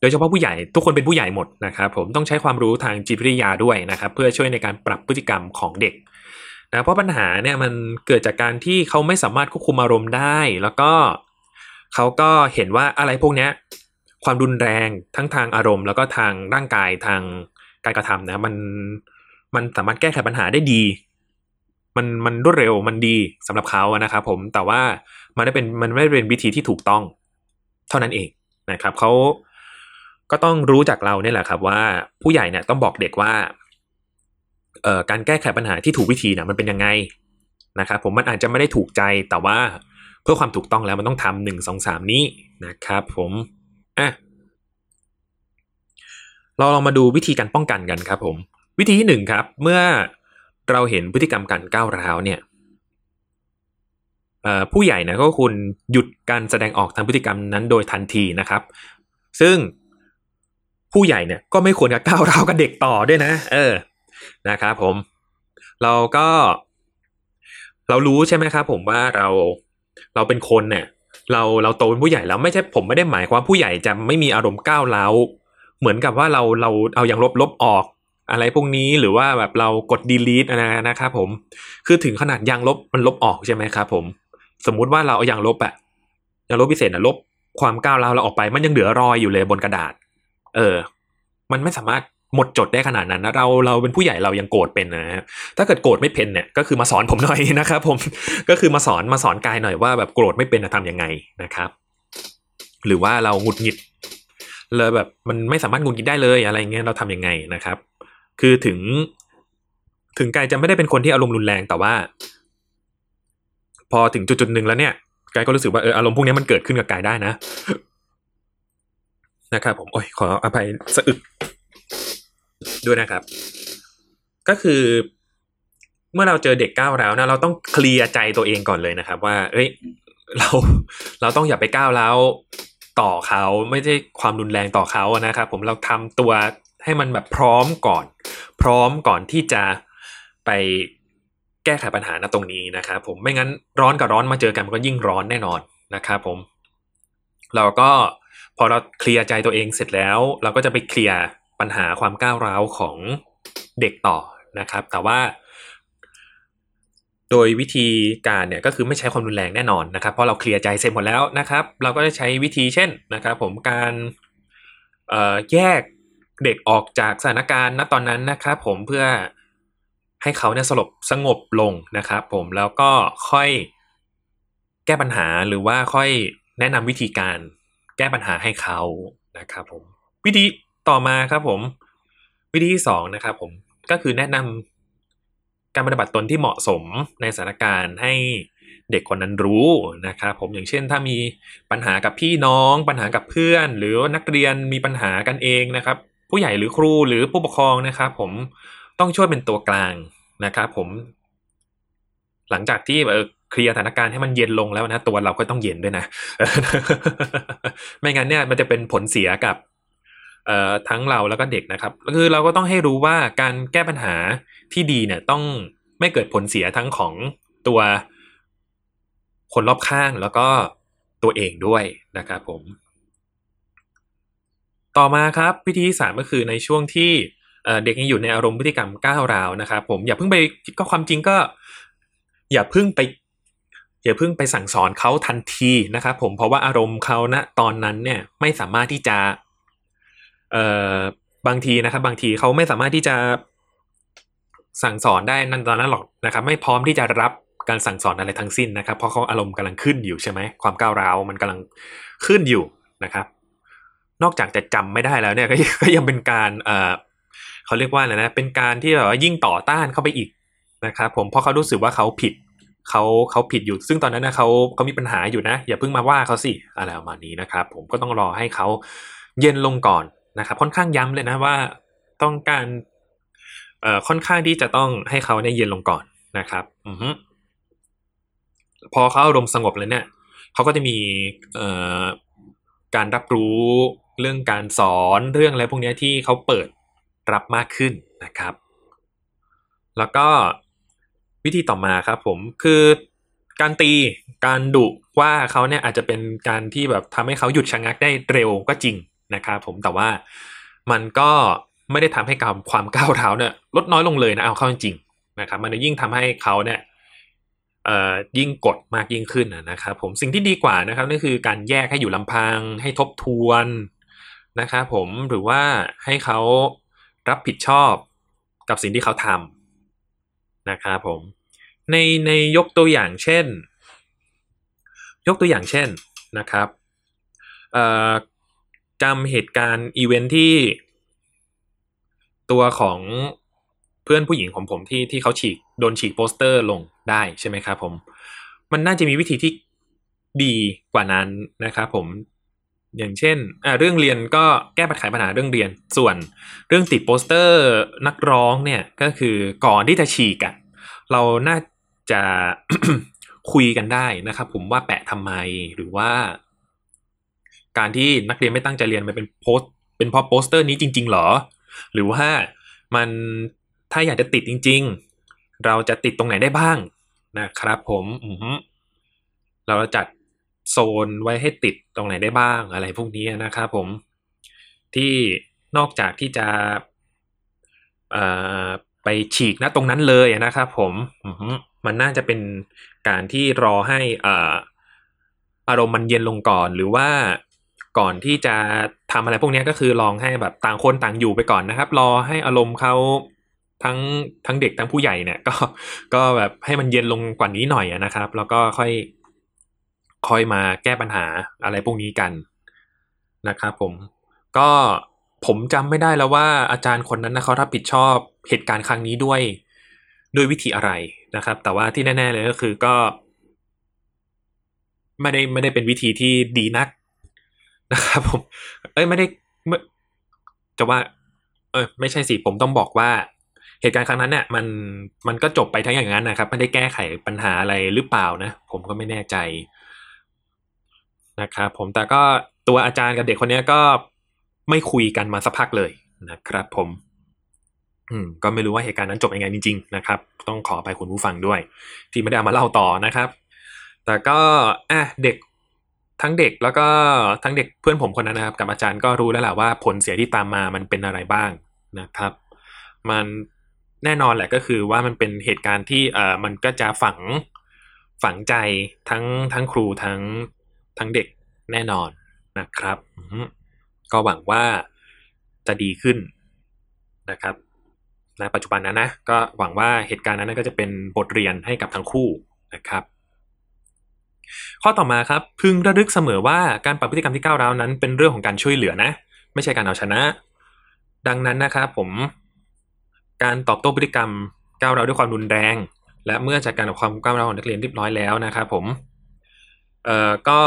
Speaker 1: โดยเฉพาะผู้ใหญ่ทุกคนเป็นผู้ใหญ่หมดนะครับผมต้องใช้ความรู้ทางจิตวิทยาด้วยนะครับ เพื่อช่วยในการปรับพฤติกรรมของเด็กนะเพราะปัญหาเนี่ยมันเกิดจากการที่เขาไม่สามารถควบคุมอารมณ์ได้ แล้วก็เขาก็เห็นว่าอะไรพวกเนี้ยความรุนแรงทั้งทางอารมณ์ แล้วก็ทางร่างกายทางการกระทำนะมันมันสามารถแก้ไขปัญหาได้ดี มันมันรวดเร็วมันดีสำหรับเขาอะนะครับผมแต่ว่า มันไม่เป็นมันไม่เป็นวิธีที่ถูกต้อง เท่านั้นเองนะครับเขาก็ต้องรู้จากเราเนี่ยแหละครับ ว่าผู้ใหญ่เนี่ยต้องบอกเด็กว่าเอ่อการแก้ไขปัญหาที่ถูกวิธีนี่ยมันเป็นยังไงนะครับผมมันอาจจะไม่ได้ถูกใจแต่ว่าเพื่อความถูกต้องแล้วมันต้องทำหนึ่งสองสามนี้นะครับ ผมอะเราลองมาดูวิธีการป้องกันกันครับ ผม วิธีที่หนึ่งครับ เมื่อเราเห็นพฤติกรรมการก้าวร้าวเนี่ย ผู้ใหญ่นะก็คุณหยุดการแสดงออกทางพฤติกรรมนั้นโดยทันทีนะครับ ซึ่งผู้ใหญ่เนี่ยก็ไม่ควรจะก้าวร้าวกับเด็กต่อด้วยนะ เออนะครับผม เราก็ เรารู้ใช่ไหมครับผมว่าเราเราเป็นคนเนี่ยเราเราโตเป็นผู้ใหญ่แล้วไม่ใช่ผมไม่ได้หมายความผู้ใหญ่จะไม่มีอารมณ์ก้าวร้าวเหมือนกับว่าเราเราเอาอย่างลบลบออกอะไรพวกนี้หรือว่าแบบเรากด delete นะนะครับผม คือถึงขนาดยางลบมันลบออกใช่ไหมครับผม สมมุติว่าเราเอาอย่างลบอะอย่างลบพิเศษนะลบความก้าวร้าวเราออกไป มันยังเหลือรอยอยู่เลยบนกระดาษ เออ มันไม่สามารถหมดจดได้ขนาดนั้นนะเราเราเป็นผู้ใหญ่เรายังโกรธเป็นนะถ้าเกิดโกรธไม่เป็นเนี่ยก็คือมาสอนผมหน่อยนะครับ ผมก็คือมาสอนมาสอนกายหน่อยว่าแบบโกรธไม่เป็นจะทำยังไงนะครับ หรือว่าเราหงุดหงิด เลยแบบมันไม่สามารถหงุดหงิดได้เลยอะไรเงี้ยเราทํำยังไงนะครับ คือถึง ถึงกายจะไม่ได้เป็นคนที่อารมณ์รุนแรงแต่ว่า พอถึงจุดจุดหนึ่งแล้วเนี่ยกายก็รู้สึกว่าเอออารมณ์พวกนี้มันเกิดขึ้นกับกายได้นะ นะครับผมโอ้ยขออภัยสะอึกด้วยนะครับ ก็คือ เมื่อเราเจอเด็กก้าวร้าวนะเราต้องเคลียร์ใจตัวเองก่อนเลยนะครับ ว่าเอ้ยเราเราต้องอย่าไปก้าวร้าวต่อเขาไม่ใช่ความรุนแรงต่อเขานะครับ ผมเราทำตัวให้มันแบบพร้อมก่อน พร้อมก่อนที่จะไป แก้ไขปัญหาณตรงนี้นะครับผมไม่งั้นร้อนกับร้อนมาเจอกันมันก็ยิ่งร้อนแน่นอนนะครับผม เราก็พอเราเคลียร์ใจตัวเองเสร็จแล้ว เราก็จะไปเคลียร์ปัญหาความก้าวร้าวของเด็กต่อนะครับ แต่ว่า โดยวิธีการเนี่ยก็คือไม่ใช้ความรุนแรงแน่นอนนะครับเพราะเราเคลียร์ใจเสร็จหมดแล้วนะครับ เราก็จะใช้วิธีเช่นนะครับ ผมการแยกเด็กออกจากสถานการณ์ณตอนนั้นนะครับ ผมเพื่อ ให้เขาเนี่ยสลบสงบลงนะครับผมแล้วก็ค่อยแก้ปัญหาหรือว่าค่อยแนะนำวิธีการแก้ปัญหาให้เขานะครับผมวิธีต่อมาครับผม วิธีที่สองนะครับผมก็คือแนะนำการปฏิบัติตนที่เหมาะสมในสถานการณ์ให้เด็กคนนั้นรู้นะครับผมอย่างเช่นถ้ามีปัญหากับพี่น้อง ปัญหากับเพื่อน หรือนักเรียนมีปัญหากันเองนะครับ ผู้ใหญ่หรือครูหรือผู้ปกครองนะครับ ผม ต้องช่วยเป็นตัวกลางนะครับผม หลังจากที่เออเคลียร์สถานการณ์ให้มันเย็นลงแล้วนะ ตัวเราก็ต้องเย็นด้วยนะ ไม่งั้นเนี่ยมันจะเป็นผลเสียกับเอ่อทั้งเราแล้วก็เด็กนะครับคือเราก็ต้องให้รู้ว่าการแก้ปัญหาที่ดีเนี่ยต้องไม่เกิดผลเสียทั้งของตัวคนรอบข้างแล้วก็ตัวเองด้วยนะครับผม ต่อมาครับวิธีที่สามก็คือในช่วงที่ เด็กยังอยู่ในอารมณ์พฤติกรรมก้าวร้าวนะครับผมอย่าเพิ่งไปก็ความจริงก็ อย่าเพิ่งไปอย่าเพิ่งไปสั่งสอนเขาทันทีนะครับผมเพราะว่าอารมณ์เขาณตอนนั้นเนี่ยไม่สามารถที่จะเอ่อบางทีนะครับ บางทีเขาไม่สามารถที่จะสั่งสอนได้นั่นตอนนั้นหรอกนะครับ ไม่พร้อมที่จะรับการสั่งสอนอะไรทั้งสิ้นนะครับ เพราะเขาอารมณ์กำลังขึ้นอยู่ใช่ไหมความก้าวร้าวมันกำลังขึ้นอยู่นะครับ นอกจากจะจำไม่ได้แล้วเนี่ยก็ก็ยังเป็นการเอ่อ เขาเรียกว่าอะไรนะ เป็นการที่แบบว่ายิ่งต่อต้านเข้าไปอีกนะครับผมเพราะเขารู้สึกว่าเขาผิดเขาเขาผิดอยู่ ซึ่งตอนนั้นนะเขาเขามีปัญหาอยู่นะ อย่าเพิ่งมาว่าเขาสิอะไรประมาณนี้นะครับ ผมก็ต้องรอให้เขาเย็นลงก่อนนะครับ ค่อนข้างย้ำเลยนะว่าต้องการเอ่อค่อนข้างที่จะต้องให้เขาเนี่ยเย็นลงก่อนนะครับอือฮึพอเขาอารมณ์สงบแล้วเนี่ยเขาก็จะมีเอ่อการรับรู้เรื่องการสอนเรื่องอะไรพวกนี้ที่เขาเปิด รับมากขึ้นนะครับ แล้วก็วิธีต่อมาครับผมคือการตีการดุว่าเขาเนี่ยอาจจะเป็นการที่แบบทำให้เขาหยุดชะงักได้เร็วก็จริงนะครับผมแต่ว่ามันก็ไม่ได้ทำให้ความความก้าวร้าเนี่ยลดน้อยลงเลยนะเอาเข้าจริงนะครับ มันยิ่งทำให้เขาเนี่ยยิ่งกดมากยิ่งขึ้นนะครับผมสิ่งที่ดีกว่านะครับนั่นคือการแยกให้อยู่ลำพัง ให้ทบทวนนะครับผมหรือว่าให้เขา รับผิดชอบกับสิ่งที่เขาทำนะครับผม ในในยกตัวอย่างเช่น ยกตัวอย่างเช่นนะครับจำเหตุการณ์อีเวนท์ที่ตัวของเพื่อนผู้หญิงของผมที่ที่เขาฉีกโดนฉีกโปสเตอร์ลงได้ใช่ไหมครับผม มันน่าจะมีวิธีที่ดีกว่านั้นนะครับผม อย่างเช่นเรื่องเรียนก็แก้ปัญหาปัญหาเรื่องเรียน ส่วนเรื่องติดโปสเตอร์นักร้องเนี่ยก็คือก่อนที่จะฉีกอะเราน่าจะคุยกันได้นะครับ ผมว่าแปะทำไมหรือว่า การที่นักเรียนไม่ตั้งใจเรียนมันเป็นโพสเป็นเพราะโปสเตอร์นี้จริง ๆ หรอ หรือว่ามันถ้าอยากจะติดจริง ๆ เราจะติดตรงไหนได้บ้างนะครับ ผมเราจัด โซนไว้ให้ติดตรงไหนได้บ้างอะไรพวกนี้นะครับผมที่นอกจากที่จะไปฉีกนะตรงนั้นเลยนะครับผมมันน่าจะเป็นการที่รอให้อาอารมณ์มันเย็นลงก่อนหรือว่าก่อนที่จะทำอะไรพวกนี้ก็คือลองให้แบบต่างคนต่างอยู่ไปก่อนนะครับ รอให้อารมณ์เขาทั้งทั้งเด็กทั้งผู้ใหญ่เนี่ย ก็ก็แบบให้มันเย็นลงกว่านี้หน่อยนะครับ แล้วก็ค่อย ค่อยมาแก้ปัญหาอะไรพวกนี้กันนะครับผมก็ผมจำไม่ได้แล้วว่าอาจารย์คนนั้นนะเขารับผิดชอบเหตุการณ์ครั้งนี้ด้วยด้วยวิธีอะไรนะครับ แต่ว่าที่แน่ ๆ เลยก็คือก็ไม่ได้ไม่ได้เป็นวิธีที่ดีนักนะครับผม เอ้ยไม่ได้ไม่จะว่า เออไม่ใช่สิผมต้องบอกว่า เหตุการณ์ครั้งนั้นเนี่ยมันมันก็จบไปทั้งอย่างนั้นนะครับ ไม่ได้แก้ไขปัญหาอะไรหรือเปล่านะ ผมก็ไม่แน่ใจ นะครับผมแต่ก็ตัวอาจารย์กับเด็กคนนี้ก็ไม่คุยกันมาสักพักเลยนะครับผม อืม ก็ไม่รู้ว่าเหตุการณ์นั้นจบยังไงจริง ๆ นะครับ ต้องขอไปคุณผู้ฟังด้วย ที่ไม่ได้ามาเล่าต่อนะครับ แต่ก็อะเด็กทั้งเด็กแล้วก็ทั้งเด็กเพื่อนผมคนนั้นนะครับ กับอาจารย์ก็รู้แล้วแหละว่าผลเสียที่ตามมามันเป็นอะไรบ้างนะครับ มันแน่นอนแหละก็คือว่ามันเป็นเหตุการณ์ที่เอ่อมันก็จะฝังฝังใจทั้งทั้งครูทั้ง ทั้งเด็กแน่นอนนะครับ ก็หวังว่าจะดีขึ้นนะครับในปัจจุบันนั้นนะก็หวังว่าเหตุการณ์นั้นก็จะเป็นบทเรียนให้กับทั้งคู่นะครับ ข้อต่อมาครับพึงระลึกเสมอว่าการปรับพฤติกรรมที่ก้าวร้าวนั้น เป็นเรื่องของการช่วยเหลือนะ ไม่ใช่การเอาชนะ ดังนั้นนะครับผม การตอบโต้พฤติกรรมก้าวร้าวด้วยความรุนแรง และเมื่อจัดการกับความก้าวร้าวของนักเรียนเรียบร้อยแล้วนะครับผม เอ่อก็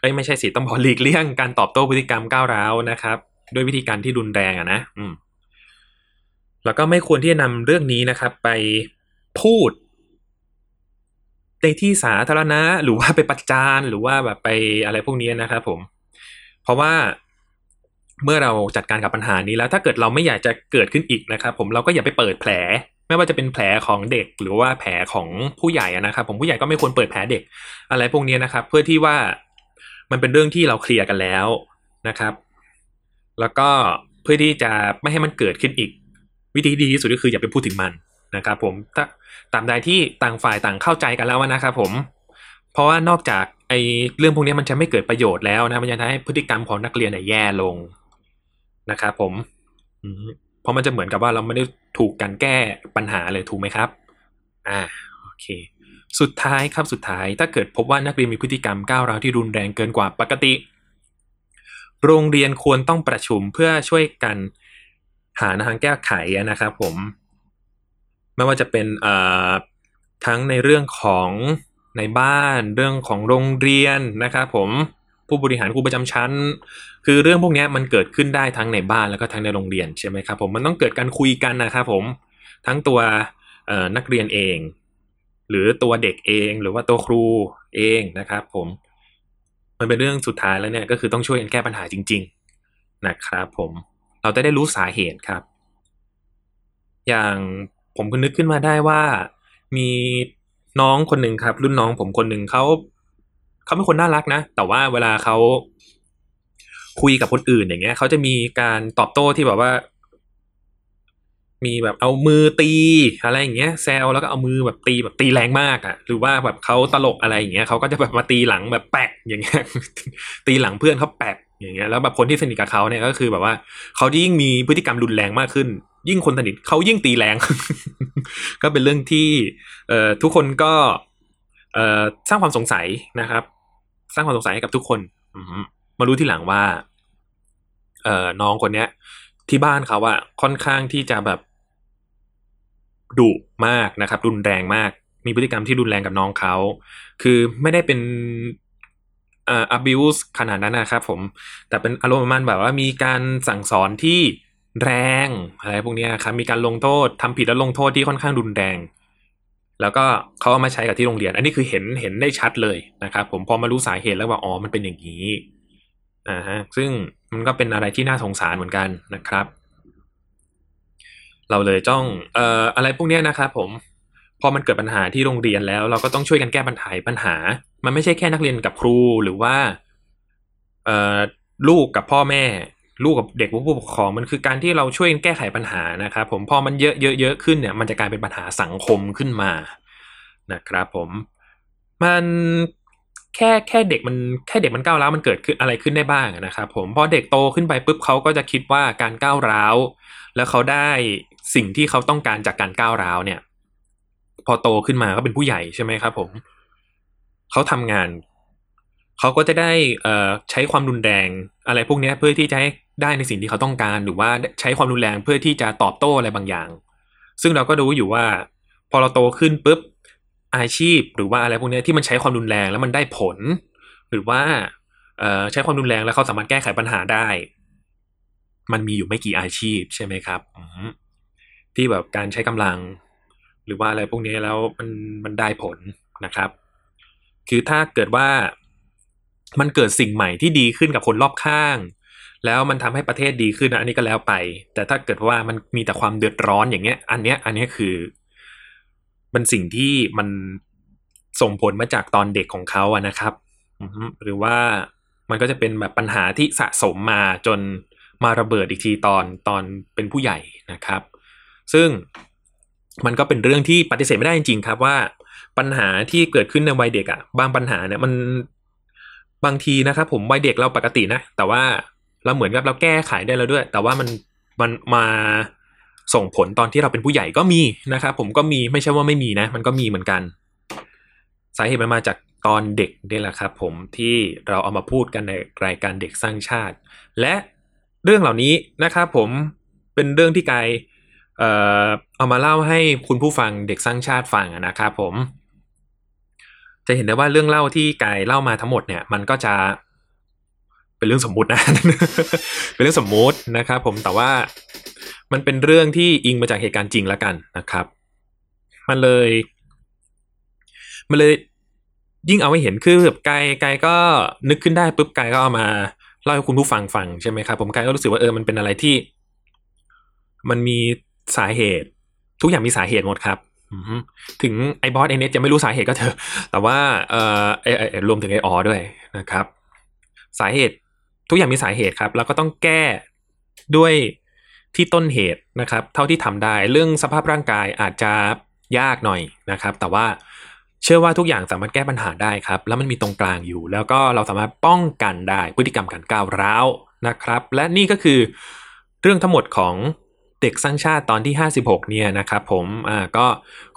Speaker 1: เอ้ยไม่ใช่สิต้องบอกหลีกเลี่ยงการตอบโต้พฤติกรรมก้าวร้าวนะครับ ด้วยวิธีการที่รุนแรงอะนะอืมแล้วก็ไม่ควรที่จะนำเรื่องนี้นะครับ ไปพูดในที่สาธารณะหรือว่าไปประจานหรือว่าแบบไปอะไรพวกนี้นะครับผม เพราะว่าเมื่อเราจัดการกับปัญหานี้แล้ว ถ้าเกิดเราไม่อยากจะเกิดขึ้นอีกนะครับ ผมเราก็อย่าไปเปิดแผล ไม่ว่าจะเป็นแผลของเด็กหรือว่าแผลของผู้ใหญ่นะครับ ผมผู้ใหญ่ก็ไม่ควรเปิดแผลเด็ก อะไรพวกนี้นะครับ เพื่อที่ว่ามันเป็นเรื่องที่เราเคลียร์กันแล้วนะครับ แล้วก็เพื่อที่จะไม่ให้มันเกิดขึ้นอีก วิธีดีที่สุดก็คืออย่าไปพูดถึงมันนะครับ ผมถ้าตามใดที่ต่างฝ่ายต่างเข้าใจกันแล้วนะครับผมเพราะว่านอกจากไอ้เรื่องพวกนี้มันจะไม่เกิดประโยชน์แล้วนะมันจะทำให้พฤติกรรมของนักเรียนเนี่ยแย่ลงนะครับผม อืม เพราะมันจะเหมือนกับว่าเราไม่ได้ถูกการแก้ปัญหาเลยถูกไหมครับ อ่าโอเค สุดท้ายครับสุดท้ายถ้าเกิดพบว่านักเรียนมีพฤติกรรมก้าวร้าวที่รุนแรงเกินกว่าปกติ โรงเรียนควรต้องประชุมเพื่อช่วยกันหาทางแก้ไขนะครับผม ไม่ว่าจะเป็นเอ่อทั้งในเรื่องของในบ้านเรื่องของโรงเรียนนะครับผม ผู้บริหารครูประจำชั้น คือเรื่องพวกนี้มันเกิดขึ้นได้ทั้งในบ้านแล้วก็ทั้งในโรงเรียนใช่ไหมครับผมมันต้องเกิดการคุยกันนะครับผมทั้งตัวนักเรียนเอง หรือตัวเด็กเองหรือว่าตัวครูเองนะครับผมมันเป็นเรื่องสุดท้ายแล้วเนี่ยก็คือต้องช่วยกันแก้ปัญหาจริง ๆนะครับผมเราจะได้รู้สาเหตุครับ อย่างผมก็นึกขึ้นมาได้ว่ามีน้องคนหนึ่งครับ รุ่นน้องผมคนหนึ่งเขา เขาเป็นคนน่ารักนะ แต่ว่าเวลาเขาคุยกับคนอื่นอย่างเงี้ยเขาจะมีการตอบโต้ที่แบบว่า มีแบบเอามือตีอะไรอย่างเงี้ยแซวแล้วก็เอามือแบบตีแบบตีแรงมากอะ่ะ หรือว่าแบบเขาตลกอะไรอย่างเงี้ยเขาก็จะแบบมาตีหลังแบบแปะอย่างเงี้ย ตีหลังเพื่อนเขาแปะอย่างเงี้ยแล้วแบบคนที่สนิทกับเขาเนี่ยก็คือแบบว่าเขายิ่งมีพฤติกรรมรุนแรงมากขึ้น ยิ่งคนสนิทเขายิ่งตีแรง ก็เป็นเรื่องที่ เอ่อทุกคนก็ สร้างความสงสัยนะครับ สร้างความสงสัยให้กับทุกคนมารู้ที่หลังว่า เอ่อน้องคนเนี้ย ที่บ้านเขาอะค่อนข้างที่จะแบบดุมากนะครับ รุนแรงมาก มีพฤติกรรมที่รุนแรงกับน้องเขา คือไม่ได้เป็นเอ่อ abuse ขนาดนั้นนะครับผม แต่เป็นอารมณ์ประมาณแบบว่ามีการสั่งสอนที่แรงอะไรพวกนี้ครับมีการลงโทษทำผิดแล้วลงโทษที่ค่อนข้างรุนแรง แล้วก็เขาเอามาใช้กับที่โรงเรียน อันนี้คือเห็นเห็นได้ชัดเลยนะครับ ผมพอมารู้สาเหตุแล้วว่าอ๋อมันเป็นอย่างนี้อ่าฮะซึ่งมันก็เป็นอะไรที่น่าสงสารเหมือนกันนะครับ เราเลยจ้องเอ่ออะไรพวกเนี้ยนะครับผมพอมันเกิดปัญหาที่โรงเรียนแล้ว เราก็ต้องช่วยกันแก้ปัญหาปัญหา มันไม่ใช่แค่นักเรียนกับครูหรือว่าเอ่อลูกกับพ่อแม่ ลูกกับเด็กผู้ปกครองมันคือการที่เราช่วยกันแก้ไขปัญหานะครับผมพอมันเยอะเยอะเยอะขึ้นเนี่ยมันจะกลายเป็นปัญหาสังคมขึ้นมานะครับผมมันแค่แค่เด็กมันแค่เด็กมันก้าวร้าวมันเกิดขึ้นอะไรขึ้นได้บ้างนะครับผมพอเด็กโตขึ้นไปปุ๊บเขาก็จะคิดว่าการก้าวร้าว แล้วเขาได้สิ่งที่เขาต้องการจากการก้าวร้าวเนี่ย พอโตขึ้นมาก็เป็นผู้ใหญ่ใช่ไหมครับผมเขาทำงาน เขาก็จะได้ใช้ความรุนแรง อะไรพวกนี้เพื่อที่จะให้ได้ในสิ่งที่เขาต้องการ หรือว่าใช้ความรุนแรงเพื่อที่จะตอบโต้อะไรบางอย่าง ซึ่งเราก็รู้อยู่ว่า พอเราโตขึ้นปุ๊บอาชีพ หรือว่าอะไรพวกนี้ที่มันใช้ความรุนแรงแล้วมันได้ผล หรือว่าใช้ความรุนแรงแล้วเขาสามารถแก้ไขปัญหาได้ มันมีอยู่ไม่กี่อาชีพใช่ไหมครับที่แบบการใช้กำลัง หรือว่าอะไรพวกนี้แล้วมันมันได้ผลนะครับ คือถ้าเกิดว่า มันเกิดสิ่งใหม่ที่ดีขึ้นกับคนรอบข้าง แล้วมันทำให้ประเทศดีขึ้นอันนี้ก็แล้วไป แต่ถ้าเกิดว่ามันมีแต่ความเดือดร้อนอย่างเงี้ย อันเนี้ย อันเนี้ยคือ มันสิ่งที่มันส่งผลมาจากตอนเด็กของเขาอะนะครับหรือว่ามันก็จะเป็นแบบปัญหาที่สะสมมาจนมาระเบิดอีกทีตอนตอนเป็นผู้ใหญ่นะครับ ซึ่งมันก็เป็นเรื่องที่ปฏิเสธไม่ได้จริงๆครับว่าปัญหาที่เกิดขึ้นในวัยเด็กอะบางปัญหาเนี่ยมัน บางทีนะครับผมวัยเด็กเราปกตินะ แต่ว่าเราเหมือนกับเราแก้ไขได้แล้วด้วย แต่ว่ามันมันมาส่งผลตอนที่เราเป็นผู้ใหญ่ก็มีนะครับผมก็มีไม่ใช่ว่าไม่มีนะ มันก็มีเหมือนกัน สาเหตุมันมาจากตอนเด็กนี่แหละครับผมที่เราเอามาพูดกันในรายการเด็กสร้างชาติ และเรื่องเหล่านี้นะครับผมเป็นเรื่องที่กายเอ่อเอามาเล่าให้คุณผู้ฟังเด็กสร้างชาติฟังนะครับผม จะเห็นได้ว่าเรื่องเล่าที่กายเล่ามาทั้งหมดเนี่ย มันก็จะเป็นเรื่องสมมุตินะ เป็นเรื่องสมมุตินะครับผมแต่ว่ามันเป็นเรื่องที่อิงมาจากเหตุการณ์จริงแล้วกันนะครับ มันเลย มันเลยยิ่งเอาให้เห็นคือแบบกายกายก็นึกขึ้นได้ปุ๊บกายก็เอามาเล่าให้คุณผู้ฟังฟังใช่ไหมครับผมกายก็รู้สึกว่าเออมันเป็นอะไรที่ มันมีสาเหตุ ทุกอย่างมีสาเหตุหมดครับ ถึงไอ้บอสไอเนจะไม่รู้สาเหตุก็เถอะแต่ว่าเออไอรวมถึงไอออด้วยนะครับ สาเหตุทุกอย่างมีสาเหตุครับ แล้วก็ต้องแก้ด้วยที่ต้นเหตุนะครับ เท่าที่ทำได้เรื่องสภาพร่างกายอาจจะยากหน่อยนะครับ แต่ว่าเชื่อว่าทุกอย่างสามารถแก้ปัญหาได้ครับ แล้วมันมีตรงกลางอยู่ แล้วก็เราสามารถป้องกันได้พฤติกรรมการก้าวร้าวนะครับ และนี่ก็คือเรื่องทั้งหมดของ เด็กสร้างชาติตอนที่ 56 เนี่ยนะครับผมอ่าก็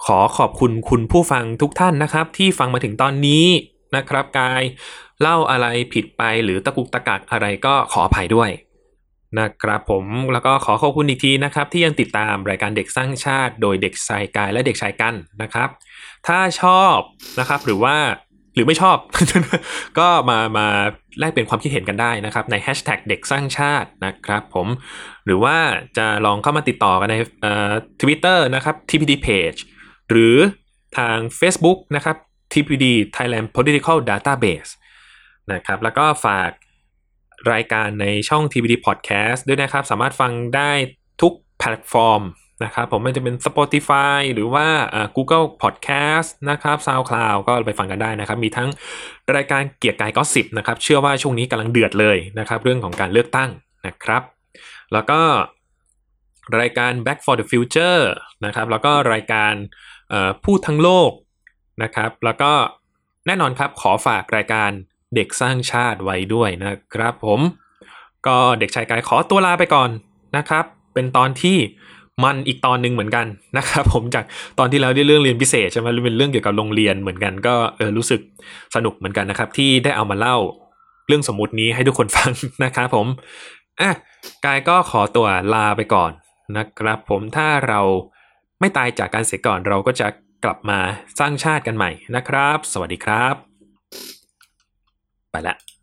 Speaker 1: ขอขอบคุณคุณผู้ฟังทุกท่านนะครับ ที่ฟังมาถึงตอนนี้นะครับกายเล่าอะไรผิดไปหรือตะกุกตะกักอะไรก็ขออภัยด้วยนะครับผมแล้วก็ขอขอบคุณอีกทีนะครับ ที่ยังติดตามรายการเด็กสร้างชาติ โดยเด็กชายกายและเด็กชายกันนะครับ ถ้าชอบนะครับหรือว่าหรือไม่ชอบ ก็มามา แลกเปลี่ยนความคิดเห็นกันได้นะครับ ในแฮชแท็กเด็กสร้างชาตินะครับผม หรือว่าจะลองเข้ามาติดต่อกันในอ่อทวิตเตอร์นะครับ TPD Page หรือทาง Facebook นะครับ TPD Thailand Political Database นะครับแล้วก็ฝากรายการในช่อง TPD Podcast ด้วยนะครับ สามารถฟังได้ทุกแพลตฟอร์ม นะครับผมม่ว่าจะเป็น Spotify หรือว่าอ่า Google Podcast นะครับ SoundCloud ก็ไปฟังกันได้นะครับ มีทั้งรายการเกียร์กายก็สิบนะครับ เชื่อว่าช่วงนี้กำลังเดือดเลยนะครับ เรื่องของการเลือกตั้งนะครับ แล้วก็รายการ Back for the Future นะครับ แล้วก็รายการเอ่อพูดทั้งโลกนะครับ แล้วก็แน่นอนครับขอฝากรายการเด็กสร้างชาติไว้ด้วยนะครับผม ก็เด็กชายกายขอตัวลาไปก่อนนะครับ เป็นตอนที่ มันอีกตอนหนึ่งเหมือนกันนะครับผมจากตอนที่แล้วได้เรื่องเรียนพิเศษใช่ไหมเป็นเรื่องเกี่ยวกับโรงเรียนเหมือนกันก็เออรู้สึกสนุกเหมือนกันนะครับ ที่ได้เอามาเล่าเรื่องสมมุตินี้ให้ทุกคนฟังนะครับผมอะกายก็ขอตัวลาไปก่อนนะครับ ผมถ้าเราไม่ตายจากการเสียก่อนเราก็จะกลับมาสร้างชาติกันใหม่นะครับ สวัสดีครับ ไปละ